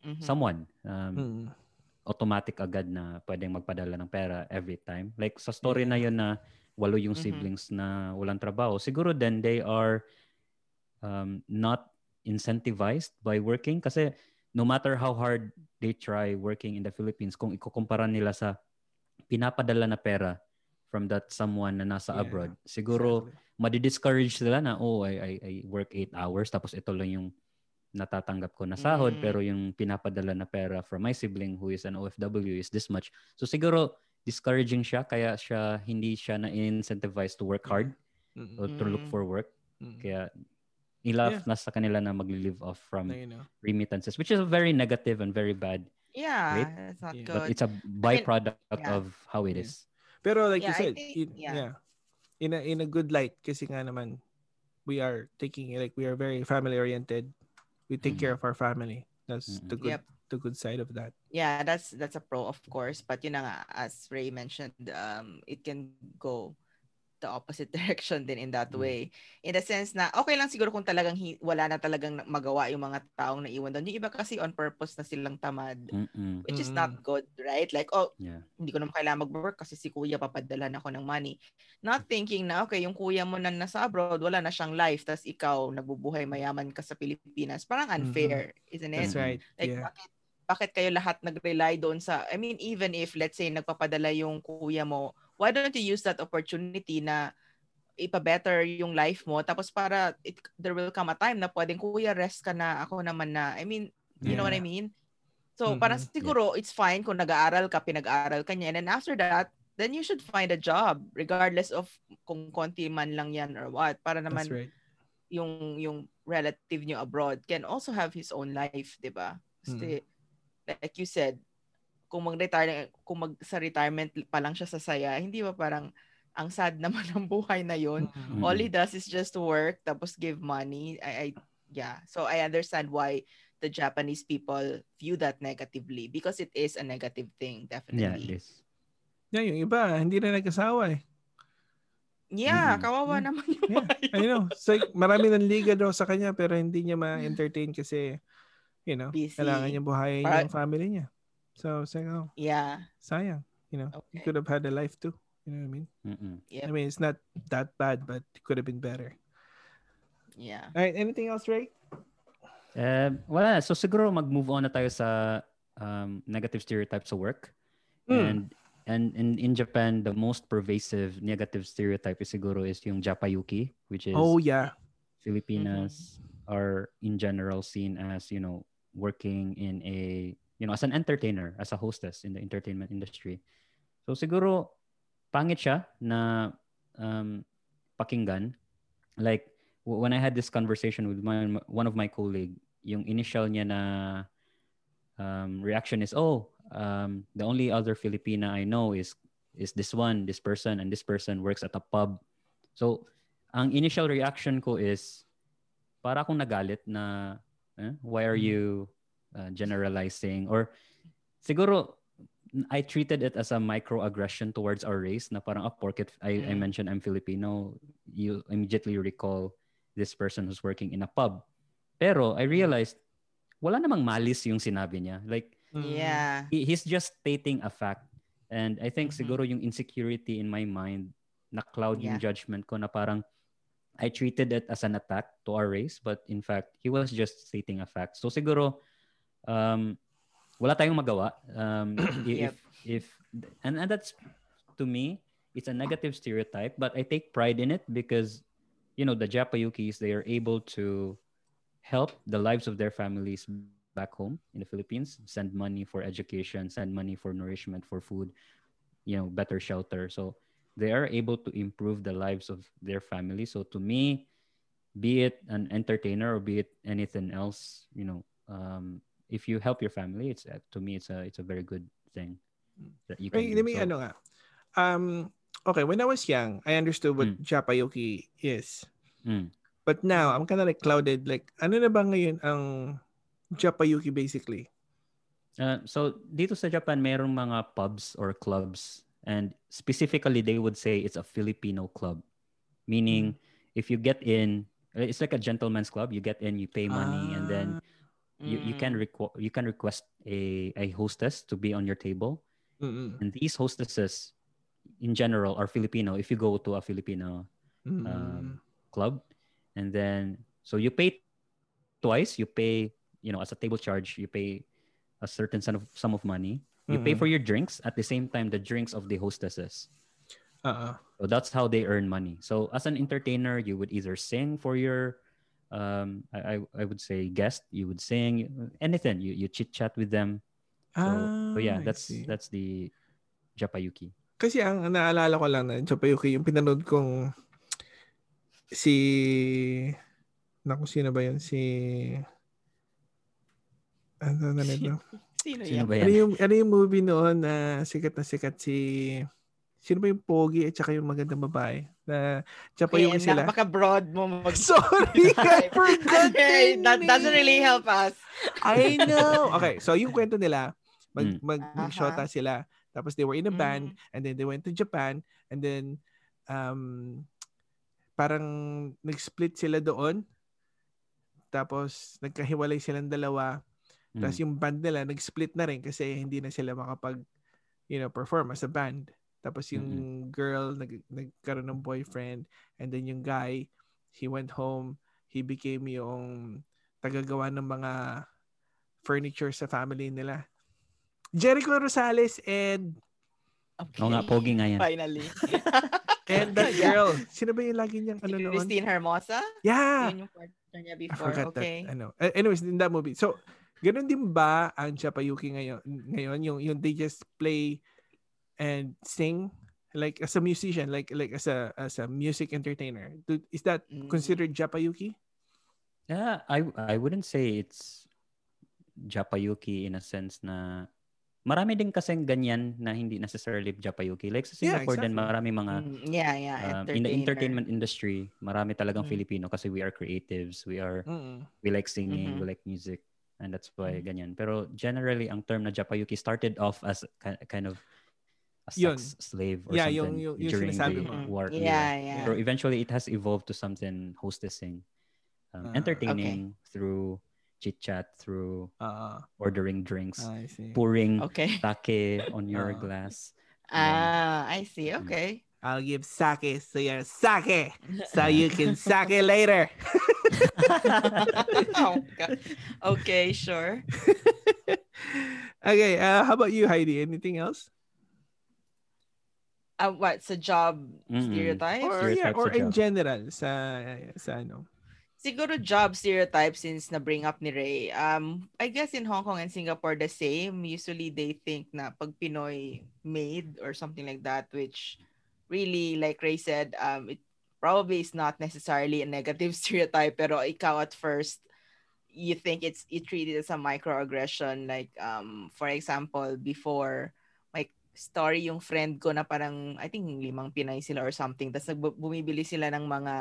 Mhm. someone um, Mm. automatic agad na pwedeng magpadala ng pera every time. Like sa story na yun na walo yung Mhm. siblings na walang trabaho, siguro then they are um, not incentivized by working kasi no matter how hard they try working in the Philippines, kung ikukumpara nila sa pinapadala na pera from that someone na nasa Yeah, abroad, siguro Exactly. madi-discourage sila na, oh, I, I, I work 8 hours tapos ito lang yung natatanggap ko na sahod Mm. pero yung pinapadala na pera from my sibling who is an OFW is this much. So siguro discouraging siya kaya siya hindi siya na incentivized to work hard Mm. or to look Mm. for work. Mm. Kaya nila Yeah. na sa kanila na mag-live off from you know. remittances which is a very negative and very bad Yeah, Right? that's not Yeah. good. but it's a byproduct yeah. of how it Yeah. is. Pero like Yeah, you I said, think- in, yeah. yeah. In a in a good light kasi nga naman we are taking like we are very family oriented. We take Mhm. care of our family. That's the Mhm. good Yep. The good side of that. yeah, that's that's a pro of course, but you know nga, as Ray mentioned, um it can go the opposite [laughs] direction din in that Mm. way. In the sense na, okay lang siguro kung talagang hi- wala na talagang magawa yung mga taong naiwan doon. Yung iba kasi on purpose na silang tamad, Mm-mm. which is Mm. not good, right? Like, oh, Yeah. hindi ko naman kailangan mag-work kasi si kuya papadala ako ng money. Not thinking na, okay, yung kuya mo na nasa abroad, wala na siyang life, tas ikaw, nagbubuhay mayaman ka sa Pilipinas. Parang unfair, isn't it? That's right. Like, yeah. bakit, bakit kayo lahat nag-rely doon sa, I mean, even if, let's say, nagpapadala yung kuya mo, why don't you use that opportunity na ipa-better yung life mo? Tapos para, it, there will come a time na pwedeng, kuya, rest ka na, ako naman na. I mean, you know what I mean? So, Mhm. parang Yeah. siguro, it's fine kung nag-aaral ka, pinag-aaral ka niya. And then after that, then you should find a job regardless of kung konti man lang yan or what. Para naman That's right. yung yung relative nyo abroad can also have his own life, 'di ba? Kasi like you said, kung mag-retire kung mag sa retirement pa lang siya sasaya, hindi ba parang ang sad [laughs] naman ng buhay na yun. Mhm. All he does is just work tapos give money. I, I yeah. So I understand why the Japanese people view that negatively because it is a negative thing, Yeah, definitely. it is. Yeah, yung iba, hindi na nag-asawa eh. Yeah, Mhm. kawawa Yeah. naman [laughs] yung Yeah, I know. It's like, marami ng liga daw sa kanya pero hindi niya ma-entertain kasi, you know, Busy. kailangan niya buhayin Para- yung family niya. So, it's oh, Yeah. sayang. You know, he Okay. could have had a life too. You know what I mean? Mm-mm. Yep. I mean, it's not that bad, but it could have been better. Yeah. All right, anything else, Ray? Eh, wala. So siguro mag-move on na tayo sa um, negative stereotypes of work. Hmm. And and in, in Japan, the most pervasive negative stereotype is siguro is yung Japayuki, which is Oh, yeah. Filipinas are in general seen as, you know, working in a, you know, as an entertainer, as a hostess in the entertainment industry. So siguro, pangit siya na um, pakinggan. Like, when I had this conversation with my, one of my colleague, yung initial niya na um, reaction is, oh, um, the only other Filipina I know is is this one, this person, and this person works at a pub. So, ang initial reaction ko is, para akong nagalit na, eh, why are Mhm. you uh, generalizing? Or, siguro, I treated it as a microaggression towards our race na parang, oh, porket I, I Mm. mentioned I'm Filipino, you immediately recall this person who's working in a pub. Pero, I realized, wala namang malis yung sinabi niya. Like. Yeah. he, he's just stating a fact. And I think Mhm. siguro yung insecurity in my mind, na-cloud yung Yeah. judgment ko na parang I treated it as an attack to our race, but in fact, he was just stating a fact. So siguro, um, wala tayong magawa. Um, [clears throat] i- if, if, and, and that's, to me, it's a negative stereotype, but I take pride in it because, you know, the Japayukis, they are able to help the lives of their families back home in the Philippines, send money for education, send money for nourishment, for food, you know, better shelter. So they are able to improve the lives of their family. So to me, be it an entertainer or be it anything else, you know, um, if you help your family, it's uh, to me it's a it's a very good thing that you can. Do. let me, So, ano nga. Um, okay, when I was young, I understood what Mm. Japayuki is. mm, But now, I'm kind of like clouded. Like, ano na ba ngayon ang Japayuki basically? Uh, so dito sa Japan, mayroong mga pubs or clubs and specifically they would say it's a Filipino club. Meaning if you get in, it's like a gentleman's club. You get in, you pay money and then you, you can Mm. requ- you can request a, a hostess to be on your table. Ah, Mm-mm. And these hostesses in general are Filipino if you go to a Filipino Mm. um, club. And then, so you pay twice. You pay, you know, as a table charge, you pay a certain sum of, sum of money. You pay Mhm. for your drinks at the same time the drinks of the hostesses. Uh-uh. So that's how they earn money. So as an entertainer, you would either sing for your, um, I, I, would say guest. You would sing anything. You you chit chat with them. So, so yeah, Ah, I that's see. that's the Japayuki. Kasi ang naalala ko lang na Japayuki, yung pinanood kong si Naku, sino ba yun? Si ano na nito? [laughs] Sino, Sino yan? ba Ano yan? yung, ano yung movie noon na sikat na sikat si Sino ba yung pogi at saka yung magandang babae? Na Japayuki Okay, sila. Napaka-broad mo mag- [laughs] Sorry, I [laughs] forgot [laughs] Okay, that doesn't really help us. I know. Okay, so yung kwento nila, mag, Mm. mag, mag-shota sila. Tapos they were in a band Mm. and then they went to Japan and then um, parang nag-split sila doon. Tapos nagkahiwalay silang dalawa. Tapos Mm. yung band nila nag-split na rin kasi hindi na sila makapag you know, perform as a band. Tapos yung girl nag nagkaroon ng boyfriend and then yung guy he went home, he became yung tagagawa ng mga furniture sa family nila. Jericho Rosales and Okay. Oo nga, pogi nga yan. Finally. [laughs] and that Yeah. girl. Sino ba yung lagi niyang ano noon? Christine Hermosa? Yeah. Yun yung partner niya I before. forgot Okay. that. Ano. Anyways, in that movie. So, ganun din ba ang Chapayuki ngayon? Ngayon, yung, yung they just play and sing like as a musician, like like as a as a music entertainer. Do- Is that Mm. considered Japayuki? Yeah, I I wouldn't say it's Japayuki in a sense na marami din kasing ganyan na hindi necessarily Japayuki. Like sa Yeah, Singapore din exactly. marami mga Mm, yeah, yeah. um, in the entertainment industry, marami talagang Mm. Filipino kasi we are creatives, we are Mm. we like singing, Mhm. we like music and that's why Mm. ganyan. Pero generally ang term na Japayuki started off as ki- kind of a Yun. sex slave or Yeah, something yung- yung- yung during the mo. war Mm, era. Yeah, yeah. Pero eventually it has evolved to something hostessing, um, Ah, entertaining through chit chat, through Ah, ordering drinks, see. pouring Okay. sake on your Ah. glass. Ah, I see. Mm. Okay. I'll give sake so you're sake so [laughs] you can sake later. [laughs] oh, God. [laughs] Okay, sure. okay, uh, how about you, Heidi? Anything else? Uh, what? Sa job Mm-mm. stereotypes? Or yeah, or in job. general sa sa ano. Siguro job stereotype since na bring up ni Ray. Um, I guess in Hong Kong and Singapore the same. Usually they think na pag Pinoy maid or something like that, which really, like Ray said, um, it probably is not necessarily a negative [laughs] stereotype, pero ikaw at first, you think it's you treat it as a microaggression. Like, um, for example, before my story yung friend ko na parang, I think limang Pinay sila or something, tapos nag- bumibili sila ng mga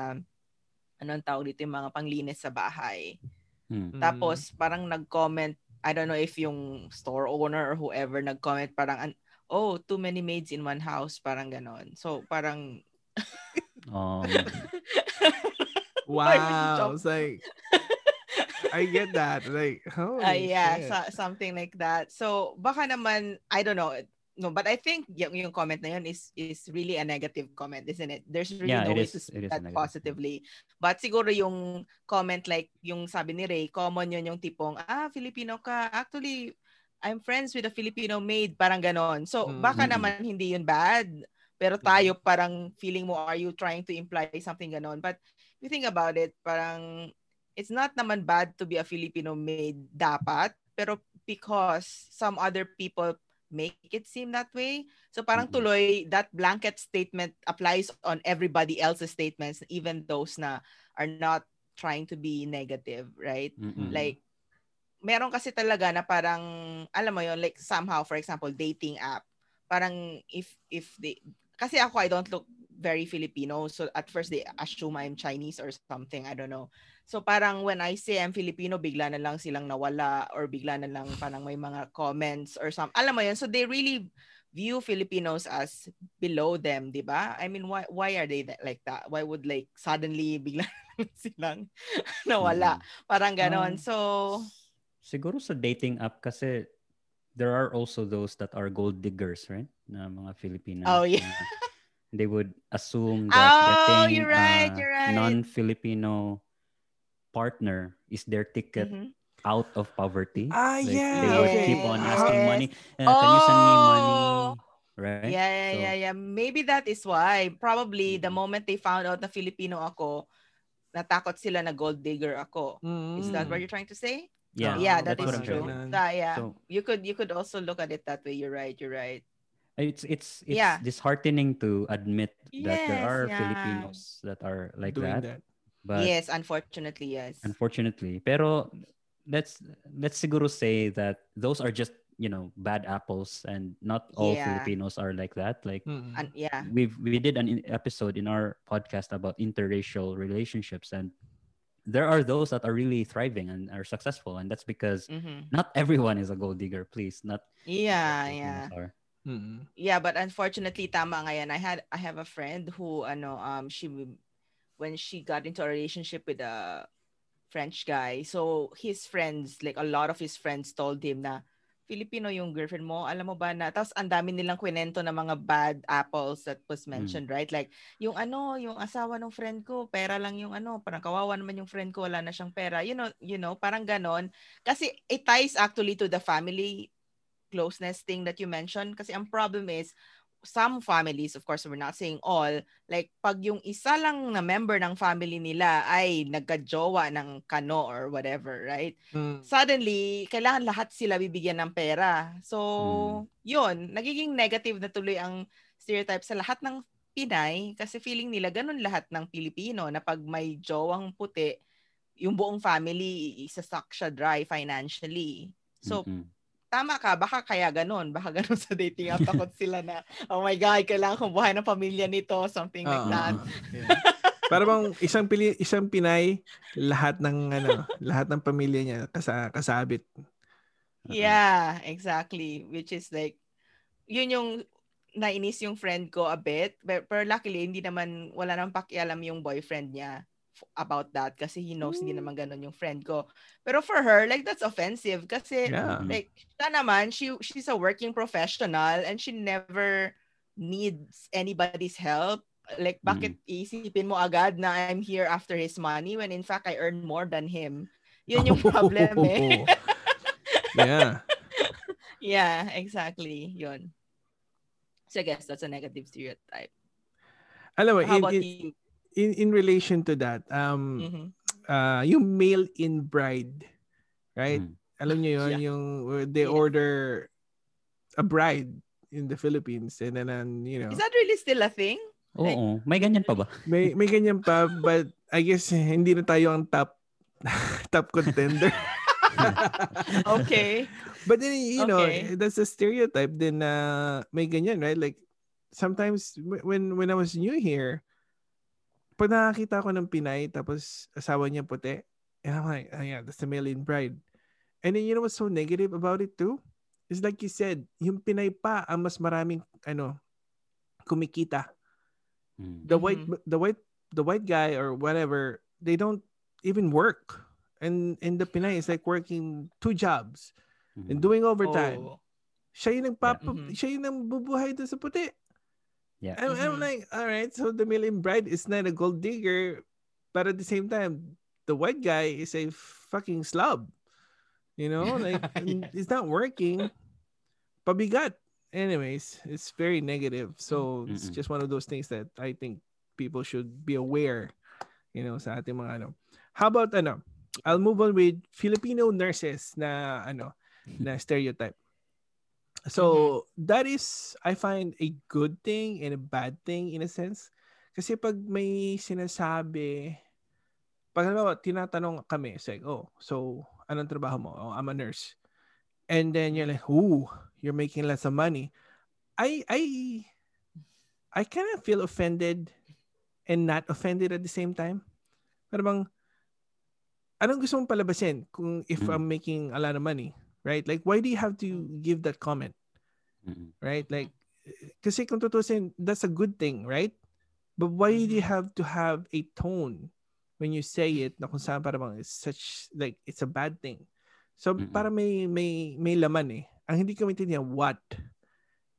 anong tawag dito yung mga panglinis sa bahay. Hmm. Mm. Tapos parang nag-comment, I don't know if yung store owner or whoever nag-comment parang an- oh, too many maids in one house, parang ganon. So parang [laughs] Um, Wow, it's like I get that. Like, oh Ah, yeah, sa- something like that. So baka naman I don't know. No, but I think yung, yung comment na yun is is really a negative comment, isn't it? There's really Yeah, no way is- to see that positively. But siguro yung comment like yung sabi ni Ray, common yun yung tipong, ah, Filipino ka. Actually, I'm friends with a Filipino maid, parang ganon. So Mm. baka Mm-mm. naman hindi yun bad. Pero tayo parang feeling mo, are you trying to imply something ganon? But if you think about it, parang it's not naman bad to be a Filipino maid dapat, pero because some other people make it seem that way. So parang Mhm. tuloy, that blanket statement applies on everybody else's statements, even those na are not trying to be negative, right? mm-mm. Like, meron kasi talaga na parang, alam mo yon like somehow, for example, dating app. Parang if, if they, kasi ako, I don't look very Filipino. So at first they assume I'm Chinese or something. I don't know. So parang when I say I'm Filipino, bigla na lang silang nawala or bigla na lang parang may mga comments or some. Alam mo yun? So they really view Filipinos as below them, di ba? I mean, why why are they that, like that? Why would like suddenly bigla [laughs] silang [laughs] nawala? Mm-mm. Parang ganon. Um, So, Siguro sa dating app kasi there are also those that are gold diggers, right? Na mga Filipinos. Oh, yeah. they would assume [laughs] that Oh, getting you're right, a you're right. non-Filipino partner is their ticket mhm. out of poverty. Ah, Like, yeah. They would okay. keep on asking Yes. money. "Uh, can you send me money? Oh. Right? Yeah, yeah, So- yeah, yeah. Maybe that is why. Probably the Mhm. moment they found out na Filipino ako, natakot sila na gold digger ako. Is that what Mm. you're trying to say? Yeah, yeah, that's that what is I'm true. saying. Ah, yeah. So- you could you could also look at it that way. You're right. You're right. It's it's it's Yeah. disheartening to admit that there are yeah. Filipinos that are like Doing that, that. but yes, unfortunately, yes. unfortunately. Pero let's let's siguro say that those are just you know bad apples, and not all Yeah. Filipinos are like that. Like Mm. And yeah. we've we did an episode in our podcast about interracial relationships, and there are those that are really thriving and are successful, and that's because Mhm. not everyone is a gold digger. Please, not Yeah, yeah. Filipinos are. Mm. Yeah, but unfortunately, tama nga yan. I had I have a friend who ano um she when she got into a relationship with a French guy, so his friends like a lot of his friends told him na Filipino yung girlfriend mo, alam mo ba na, tapos ang dami nilang kwento ng mga bad apples that was mentioned, mm. right? Like, yung ano, yung asawa ng friend ko, pera lang yung ano, parang kawawa naman yung friend ko, wala na siyang pera. You know, you know, parang ganon. Kasi it ties actually to the family closeness thing that you mentioned. Kasi ang problem is, some families, of course, we're not saying all, like pag yung isa lang na member ng family nila ay nagka-jowa ng kano or whatever, right? Mm. Suddenly, kailangan lahat sila bibigyan ng pera. So, mm. yun, nagiging negative na tuloy ang stereotype sa lahat ng Pinay kasi feeling nila ganun lahat ng Pilipino na pag may jowang puti, yung buong family isa-suck siya dry financially. So, mm-hmm tama ka, baka kaya ganun. Baka ganun sa dating app. Takot [laughs] sila na, oh my God, kailangan kong buhay ng pamilya nito. Something like uh, that. Yeah. Para bang isang pili, isang Pinay, lahat ng ano, lahat ng pamilya niya kasa, kasabit. Yeah, exactly. Which is like, yun yung nainis yung friend ko a bit. But, pero luckily, hindi naman, wala nang pakialam yung boyfriend niya about that kasi he knows mm. hindi naman ganun yung friend ko. Pero for her, like that's offensive kasi yeah. like siya naman, she she's a working professional and she never needs anybody's help. Like bakit mm. isipin mo agad na I'm here after his money when in fact I earn more than him. Yun yung problem eh. [laughs] yeah. [laughs] yeah, exactly. Yun. So I guess that's a negative stereotype. Alam mo, How in, about in, you? In in relation to that, um mm-hmm. uh yung mail in bride, right? Mm. Alam niyo yun, yeah. yung they yeah. order a bride in the Philippines and then um, you know. Is that really still a thing? Oo, like, may ganyan pa ba? May may ganyan pa but I guess hindi na tayo ang top [laughs] top contender. [laughs] okay. But then you know, okay. that's a stereotype then uh may ganyan, right? Like sometimes when when I was new here, pag nakakita ko ng Pinay, tapos asawa niya puti, and I'm like, oh yeah, that's the Million Bride. And then you know what's so negative about it too? It's like you said, yung Pinay pa ang mas maraming ano kumikita. Mm. The white mm-hmm. the white the white guy or whatever, they don't even work. And and the Pinay is like working two jobs mm-hmm. and doing overtime. Oh. Siya yung nagpap yeah. mm-hmm. siya yung nambubuhay doon sa puti. Yeah. I'm, mm-hmm. I'm like, all right, so the million bride is not a gold digger, but at the same time, the white guy is a fucking slob. You know, [laughs] like yeah. it's not working. But we got Anyways, it's very negative. So Mm-mm. it's just one of those things that I think people should be aware. You know, sa ating mga ano. How about ano? I'll move on with Filipino nurses na ano na stereotype. So mm-hmm. that is I find a good thing and a bad thing in a sense. Kasi pag may sinasabi pag halimbawa, tinatanong kami, it's like, oh, so, anong trabaho mo? Oh, I'm a nurse. And then you're like, ooh, you're making less of money. I, I, I kind of feel offended and not offended at the same time. Pero bang, anong gusto mong palabasin kung if mm. I'm making a lot of money? Right? Like, why do you have to give that comment? Mm-hmm. Right? Like, kasi kung tutusin, that's a good thing, right? But why do you mm-hmm. have to have a tone when you say it na kung saan para bang it's such, like, it's a bad thing. So, mm-hmm. para may, may, may laman eh. Ang hindi ko maintindihan, what?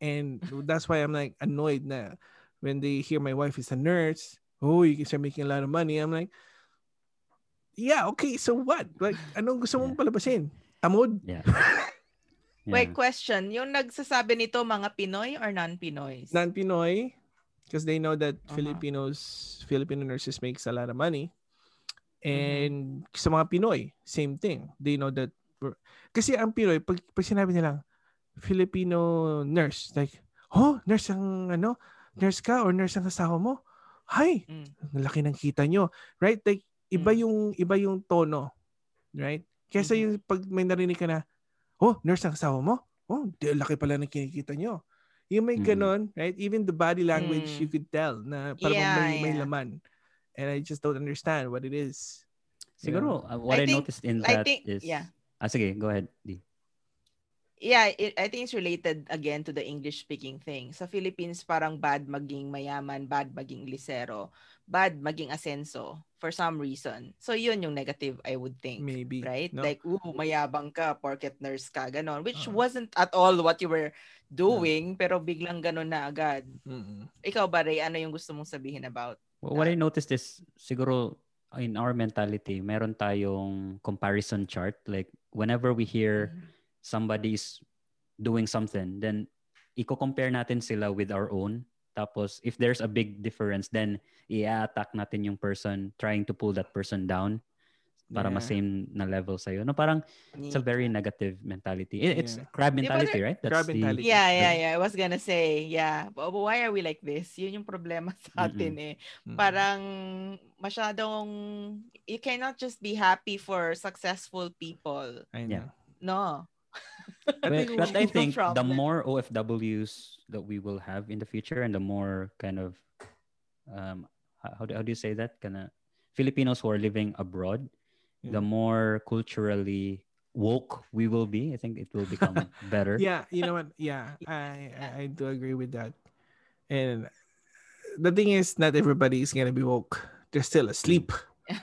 And that's why I'm like annoyed na when they hear my wife is a nurse, oh, you can start making a lot of money. I'm like, yeah, okay, so what? Like, anong gusto mong palabasin? Tamod? Yeah. [laughs] yeah. Wait, question. Yung nagsasabi nito, mga Pinoy or non-Pinoy? Non-Pinoy. Because they know that uh-huh. Filipinos, Filipino nurses makes a lot of money. And mm-hmm. sa mga Pinoy, same thing. They know that kasi ang Pinoy, pag, pag sinabi nilang Filipino nurse, like, oh, nurse ang ano, nurse ka or nurse ang asawa mo? Hay, mm. laki ng kita nyo. Right? Like, iba mm. yung, iba yung tono. Right? Kesa yung pag may narinig ka na, oh, nurse ang asawa mo? Oh, laki pala ng kinikita nyo. Yung may ganon, right? Even the body language, mm. you could tell na parang yeah, may, may laman. And I just don't understand what it is. Siguro, uh, what I, I think, noticed in that I think, is... Yeah. Ah, sige, go ahead, D. yeah, it, I think it's related again to the English speaking thing. Sa Philippines, parang bad maging mayaman, bad maging lisero, bad maging asenso for some reason. So yun yung negative, I would think. Maybe. Right? No? Like, ooh, mayabang ka, porket nurse ka, ganon. Which Uh-huh. wasn't at all what you were doing, pero biglang ganon na agad. Mm-mm. Ikaw ba, Ray, ano yung gusto mong sabihin about? Well, what I noticed is siguro in our mentality, meron tayong comparison chart. Like whenever we hear somebody's doing something, then i-compare natin sila with our own. Tapos if there's a big difference, then i-attack natin yung person trying to pull that person down para Yeah. ma-same na level sa'yo. No, parang it's a very negative mentality. It- It's Yeah. crab mentality, right? Crab the- mentality. Yeah, yeah, yeah. I was gonna say, yeah. But, but why are we like this? Yun yung problema [laughs] sa atin eh. Mm. Parang masyadong, you cannot just be happy for successful people. I Yeah. know. No. I but, but I [laughs] no think the more OFWs that we will have in the future and the more kind of um how do, how do you say that kind of Filipinos who are living abroad the more culturally woke we will be I think it will become [laughs] better Yeah, you know what? Yeah, I, I I do agree with that. And the thing is, not everybody is gonna be woke. They're still asleep. [laughs]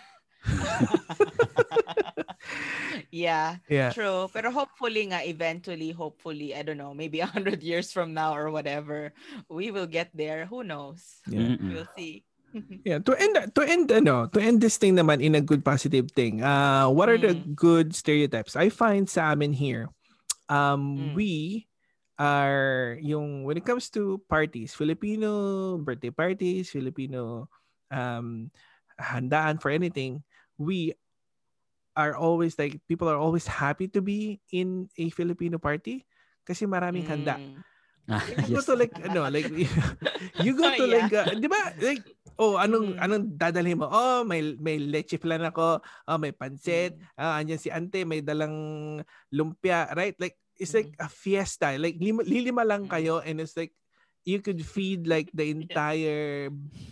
yeah, Yeah. true. Pero hopefully nga, eventually, hopefully, I don't know, maybe [laughs] a hundred years from now or whatever, we will get there. Who knows? Yeah. We'll see. [laughs] Yeah, to end to end ano, to end this thing naman in a good positive thing. Uh what are the Mm. good stereotypes? I find sa amin here um Mm. we are yung when it comes to parties, Filipino birthday parties, Filipino um handaan for anything, we are always like people are always happy to be in a Filipino party kasi maraming handa. Mm. [laughs] Ah, You go to like ano like [laughs] you go to Yeah. like uh, 'di ba like oh anong Mm. anong dadalhin mo oh may may leche flan ako oh may pansit Mm. ah andyan si ante may dalang lumpia right like it's like a fiesta like lima, lilima lang Mm. kayo and it's like you could feed like the [laughs] entire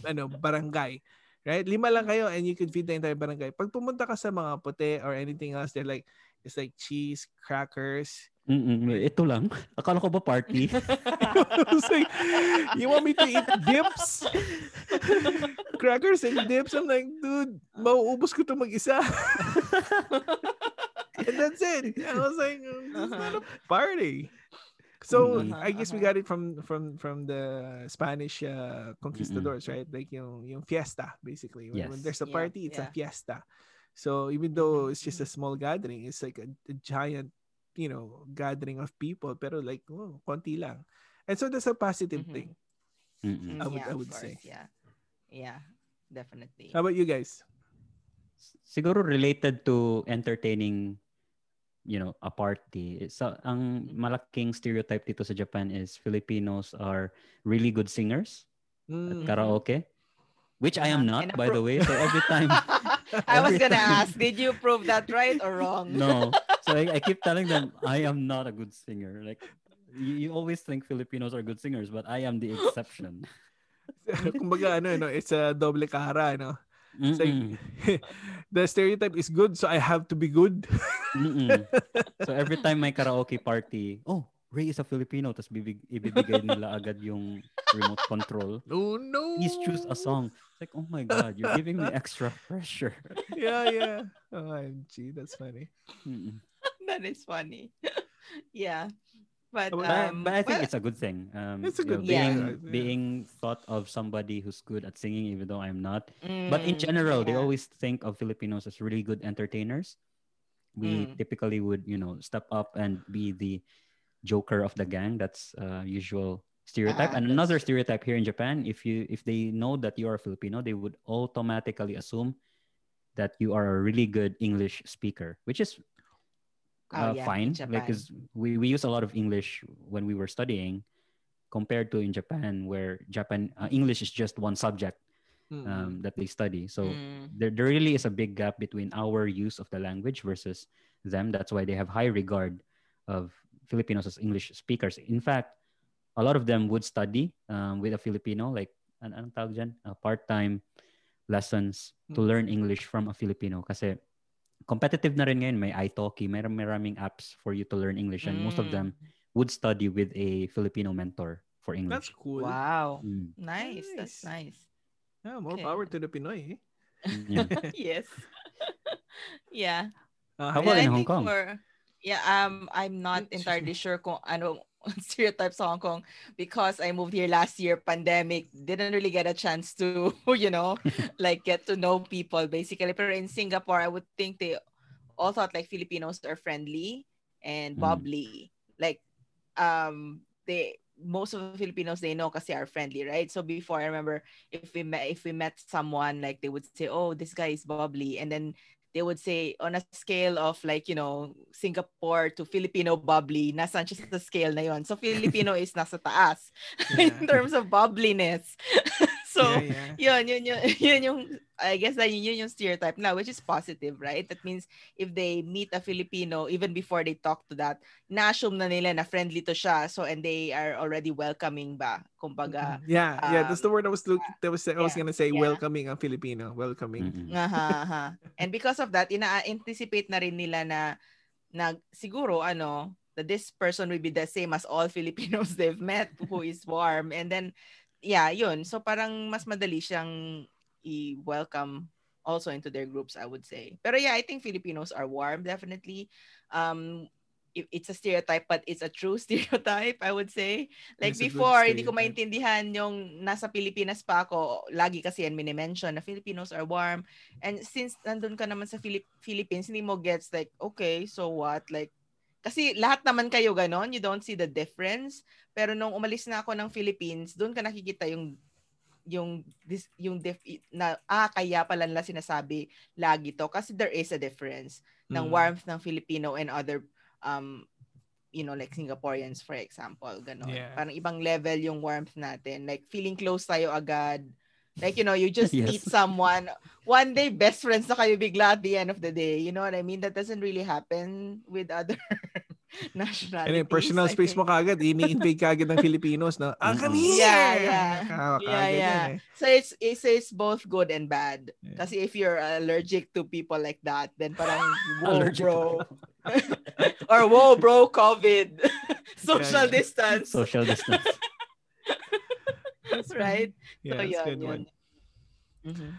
ano barangay right lima lang kayo and you could feed the entire barangay pag pumunta ka sa mga puti or anything else they're like it's like cheese crackers Mm-mm. ito lang akala ko ba party [laughs] [laughs] like, you want me to eat dips? [laughs] Crackers and dips? I'm like, dude, mauubos ko to mag-isa. and that's it. I was like, it's not a party. So Mhm. I guess we Uh-huh. got it from from from the Spanish uh, conquistadors, right? Like yung yung fiesta, basically. When, when there's a Yeah, party, it's a fiesta. So even though Mhm, it's just a small gathering, it's like a, a giant, you know, gathering of people. Pero like, oh, konti lang. And so that's a positive Mhm. thing. I would- yeah, I of would say. course, Yeah. Yeah, definitely. How about you guys? siguro related to entertaining you know a party so ang malaking stereotype dito sa Japan is Filipinos are really good singers at Mm. karaoke which I am not by the way so every time [laughs] I was gonna time- ask, did you prove that right or wrong? no [laughs] so I, I keep telling them I am not a good singer like you, you always think Filipinos are good singers but I am the exception [laughs] Kumbaga, ano, no, it's a doble cara, no? It's like, Mm-mm. [laughs] the stereotype is good, so I have to be good. Mm-mm. [laughs] so every time may karaoke party oh Ray is a Filipino tapos bibig, ibibigay nila agad yung remote control Oh, no. please choose a song. It's like, oh my God, you're giving me extra pressure. [laughs] Yeah, yeah. OMG, that's funny. Mm-mm. that is funny. yeah. But, But- But, um, but I think well, it's a good thing. Um, It's a you know, good being, thing, yeah. being thought of somebody who's good at singing, even though I'm not. But in mm, general, they always think of Filipinos as really good entertainers. We Mm. typically would, you know, step up and be the joker of the gang. That's uh, usual stereotype. Ah, and another stereotype here in Japan, if you if they know that you are Filipino, they would automatically assume that you are a really good English speaker, which is Oh, uh, yeah, fine. Japan. Like, 'cause we, we use a lot of English when we were studying, compared to in Japan, where Japan uh, English is just one subject Mm-mm. um, that they study. So Mm, there, there really is a big gap between our use of the language versus them. That's why they have high regard of Filipinos as English speakers. In fact, a lot of them would study um, with a Filipino, like an anong tawag dyan? Uh, part-time lessons to Mm. learn English from a Filipino. Kasi competitive na rin ngayon. May italki, may maraming apps for you to learn English and most of Mm. them would study with a Filipino mentor for English. That's cool. Wow. Mm. Nice. That's nice. Yeah, more Okay. power to the Pinoy. Eh? Yeah. [laughs] yes. [laughs] yeah. Uh, How about And in I Hong Kong? For, yeah, um, I'm not entirely me. sure kung ano [laughs] stereotypes sa Hong Kong because I moved here last year, pandemic, didn't really get a chance to, [laughs] you know, [laughs] like get to know people basically. But in Singapore, I would think they all thought like Filipinos are friendly and Mm. bubbly. Like, um, they most of the Filipinos they know kasi are friendly, right? So before I remember if we met if we met someone like they would say, "Oh, this guy is bubbly," and then they would say on a scale of like you know Singapore to Filipino bubbly, nasa siya sa scale na yon. So Filipino [laughs] is nasa taas [laughs] in terms of bubbliness. So yeah, yeah. yun, yun, yun, [laughs] yun yung, I guess that yun, yun yung stereotype now, which is positive, right? That means if they meet a Filipino, even before they talk to that, na-assume na nila na friendly to siya, so, and they are already welcoming ba? Kumbaga, Yeah, yeah, that's the um, word I was look. That was I was yeah, gonna say yeah. welcoming ang Filipino, welcoming. Mm-mm. Aha, aha. And because of that, ina-anticipate na rin nila na, na siguro, ano, that this person will be the same as all [laughs] Filipinos they've met who is warm. And then, yeah, yun. So parang mas madali siyang i-welcome also into their groups, I would say. Pero yeah, I think Filipinos are warm, definitely. Um, it- it's a stereotype, but it's a true [laughs] stereotype, I would say. Like It's before, hindi ko maintindihan yung nasa Pilipinas pa ako, lagi kasi yan minimension na Filipinos are warm. And since nandun ka naman sa Philip- Philippines, hindi mo gets like, okay, so what? Like, kasi lahat naman kayo ganon, you don't see the difference. Pero nung umalis na ako ng Philippines, doon ka nakikita yung yung this yung dif, na ah kaya pala nila sinasabi lagi to kasi there is a difference ng Mm. warmth ng Filipino and other um you know like Singaporeans for example ganon Yeah. parang ibang level yung warmth natin like feeling close tayo agad like you know you just [laughs] Yes. meet someone one day best friends na kayo bigla at the end of the day you know what I mean that doesn't really happen with other [laughs] nationalities And personal I space mo think. kagad, ini-invade kagad ng Filipinos na, ah, come here! Yeah, yeah. Kaka- yeah, yeah. yan eh. So it's, it's it's both good and bad. Yeah. Kasi if you're allergic to people like that, then parang [laughs] whoa, Allergic to bro. or whoa, bro, COVID. Social yeah. distance. Social distance. That's right. Yeah, so that's a good yun. one. Mhm.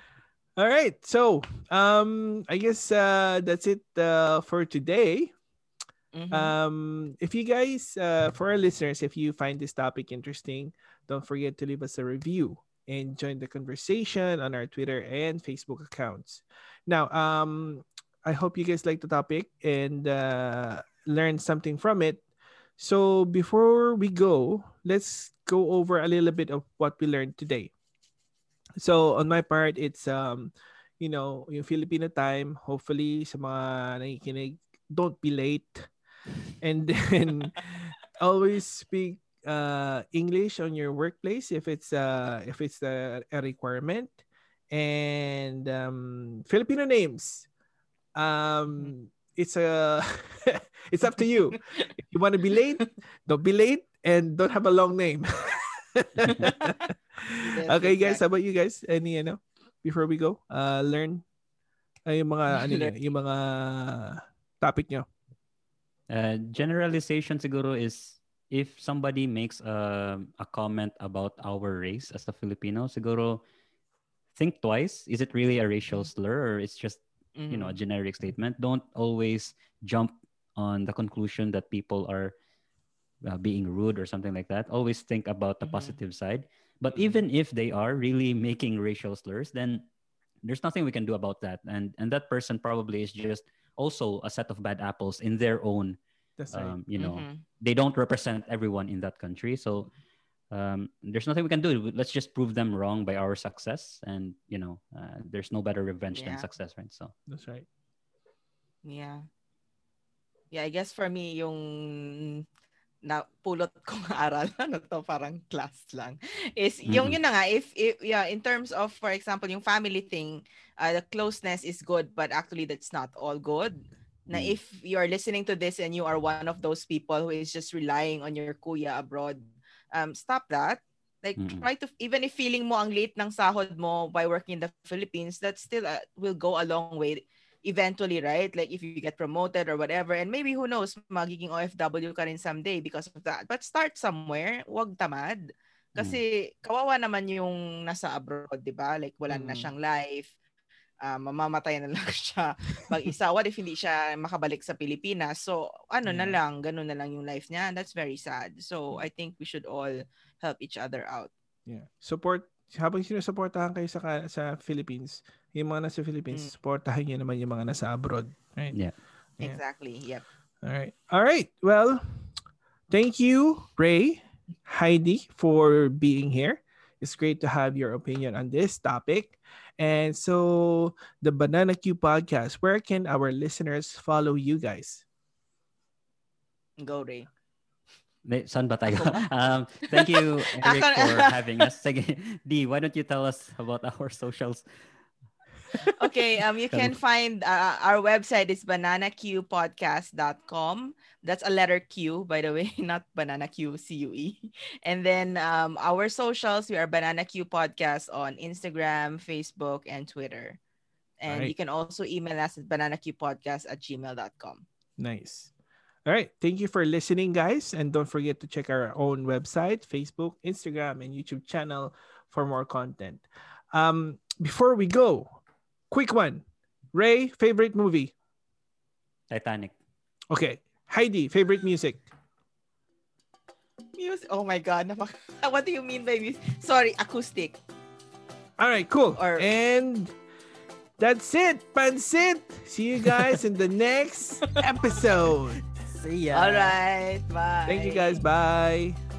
All right. So, um, I guess uh, that's it uh, for today. Mhm. Um, if you guys, uh, for our listeners, if you find this topic interesting, don't forget to leave us a review and join the conversation on our Twitter and Facebook accounts. Now, um, I hope you guys like the topic and uh, learn something from it. So, before we go, let's go over a little bit of what we learned today. So, on my part, it's um, you know, yung Filipino time. Hopefully, sa mga nakikinig, don't be late and then [laughs] always speak uh english on your workplace if it's uh if it's a, a requirement and um filipino names um it's a [laughs] it's up to you. If you want to be late don't be late and don't have a long name. [laughs] [laughs] Okay guys how about you guys? Any you know before we go uh learn uh, yung mga ano nyo, yung mga topic nyo Uh, generalization siguro is if somebody makes a, a comment about our race as a Filipino, siguro think twice. Is it really a racial slur or it's just you know a Mhm. generic statement? Don't always jump on the conclusion that people are uh, being rude or something like that. Always think about the Mhm. positive side. But Mhm. even if they are really making racial slurs, then there's nothing we can do about that. And and that person probably is just also a set of bad apples in their own. Um, you know, Mhm. they don't represent everyone in that country. So um, there's nothing we can do. Let's just prove them wrong by our success. And you know, uh, there's no better revenge than success, right? So that's right Yeah. Yeah, I guess for me, yung napulot kong [laughs] aral, ano to, parang class lang, is yung Mhm. yun na nga, if, if, yeah, in terms of, for example, yung family thing, uh, the closeness is good, but actually that's not all good. Na Mm. if you are listening to this and you are one of those people who is just relying on your kuya abroad, um, stop that. Like, Mm-mm. try to, even if feeling mo ang late ng sahod mo by working in the Philippines, that still uh, will go a long way eventually, right? Like if you get promoted or whatever, and maybe who knows, magiging OFW ka rin someday because of that. But start somewhere, wag tamad. Kasi kawawa naman yung nasa abroad, di ba? Like wala na Mm. siyang life. Uh, mamamatay na lang [laughs] siya mag-isa. What if hindi siya makabalik sa Pilipinas? So, ano na Yeah. lang, ganun na lang yung life niya. That's very sad. So, I think we should all help each other out. Yeah. Support habang sinusuportahan kayo sa sa Philippines, yung mga nasa Philippines, Mm. supportahan niyo naman yung mga nasa abroad, right? Yeah. Yeah. Exactly. Yep. All right. All right. Well, thank you, Ray, Heidi, for being here. It's great to have your opinion on this topic. And so, the Banana Q podcast, where can our listeners follow you guys? Go, Ray. May, saan ba tayo? [laughs] [laughs] Um, thank you, Eric, for having us. Sige, [laughs] D, why don't you tell us about our socials? [laughs] Okay, um, you can find uh, our website is bananaqpodcast.com. That's a letter Q, by the way, [laughs] not banana Q C U E. And then um, our socials, we are Banana Q Podcast on Instagram, Facebook, and Twitter. And you can also email us at bananaqpodcast at gmail.com. Nice. All right. Thank you for listening, guys. And don't forget to check our own website, Facebook, Instagram, and YouTube channel for more content. Um, before we go, quick one. Ray, favorite movie? Titanic. Okay. Heidi, favorite music? Music. Oh my God. [laughs] What do you mean by music? Sorry, acoustic. All right, cool. Or- and that's it. Pansit. See you guys in the [laughs] next episode. See ya. All right. Bye. Thank you guys. Bye. Bye.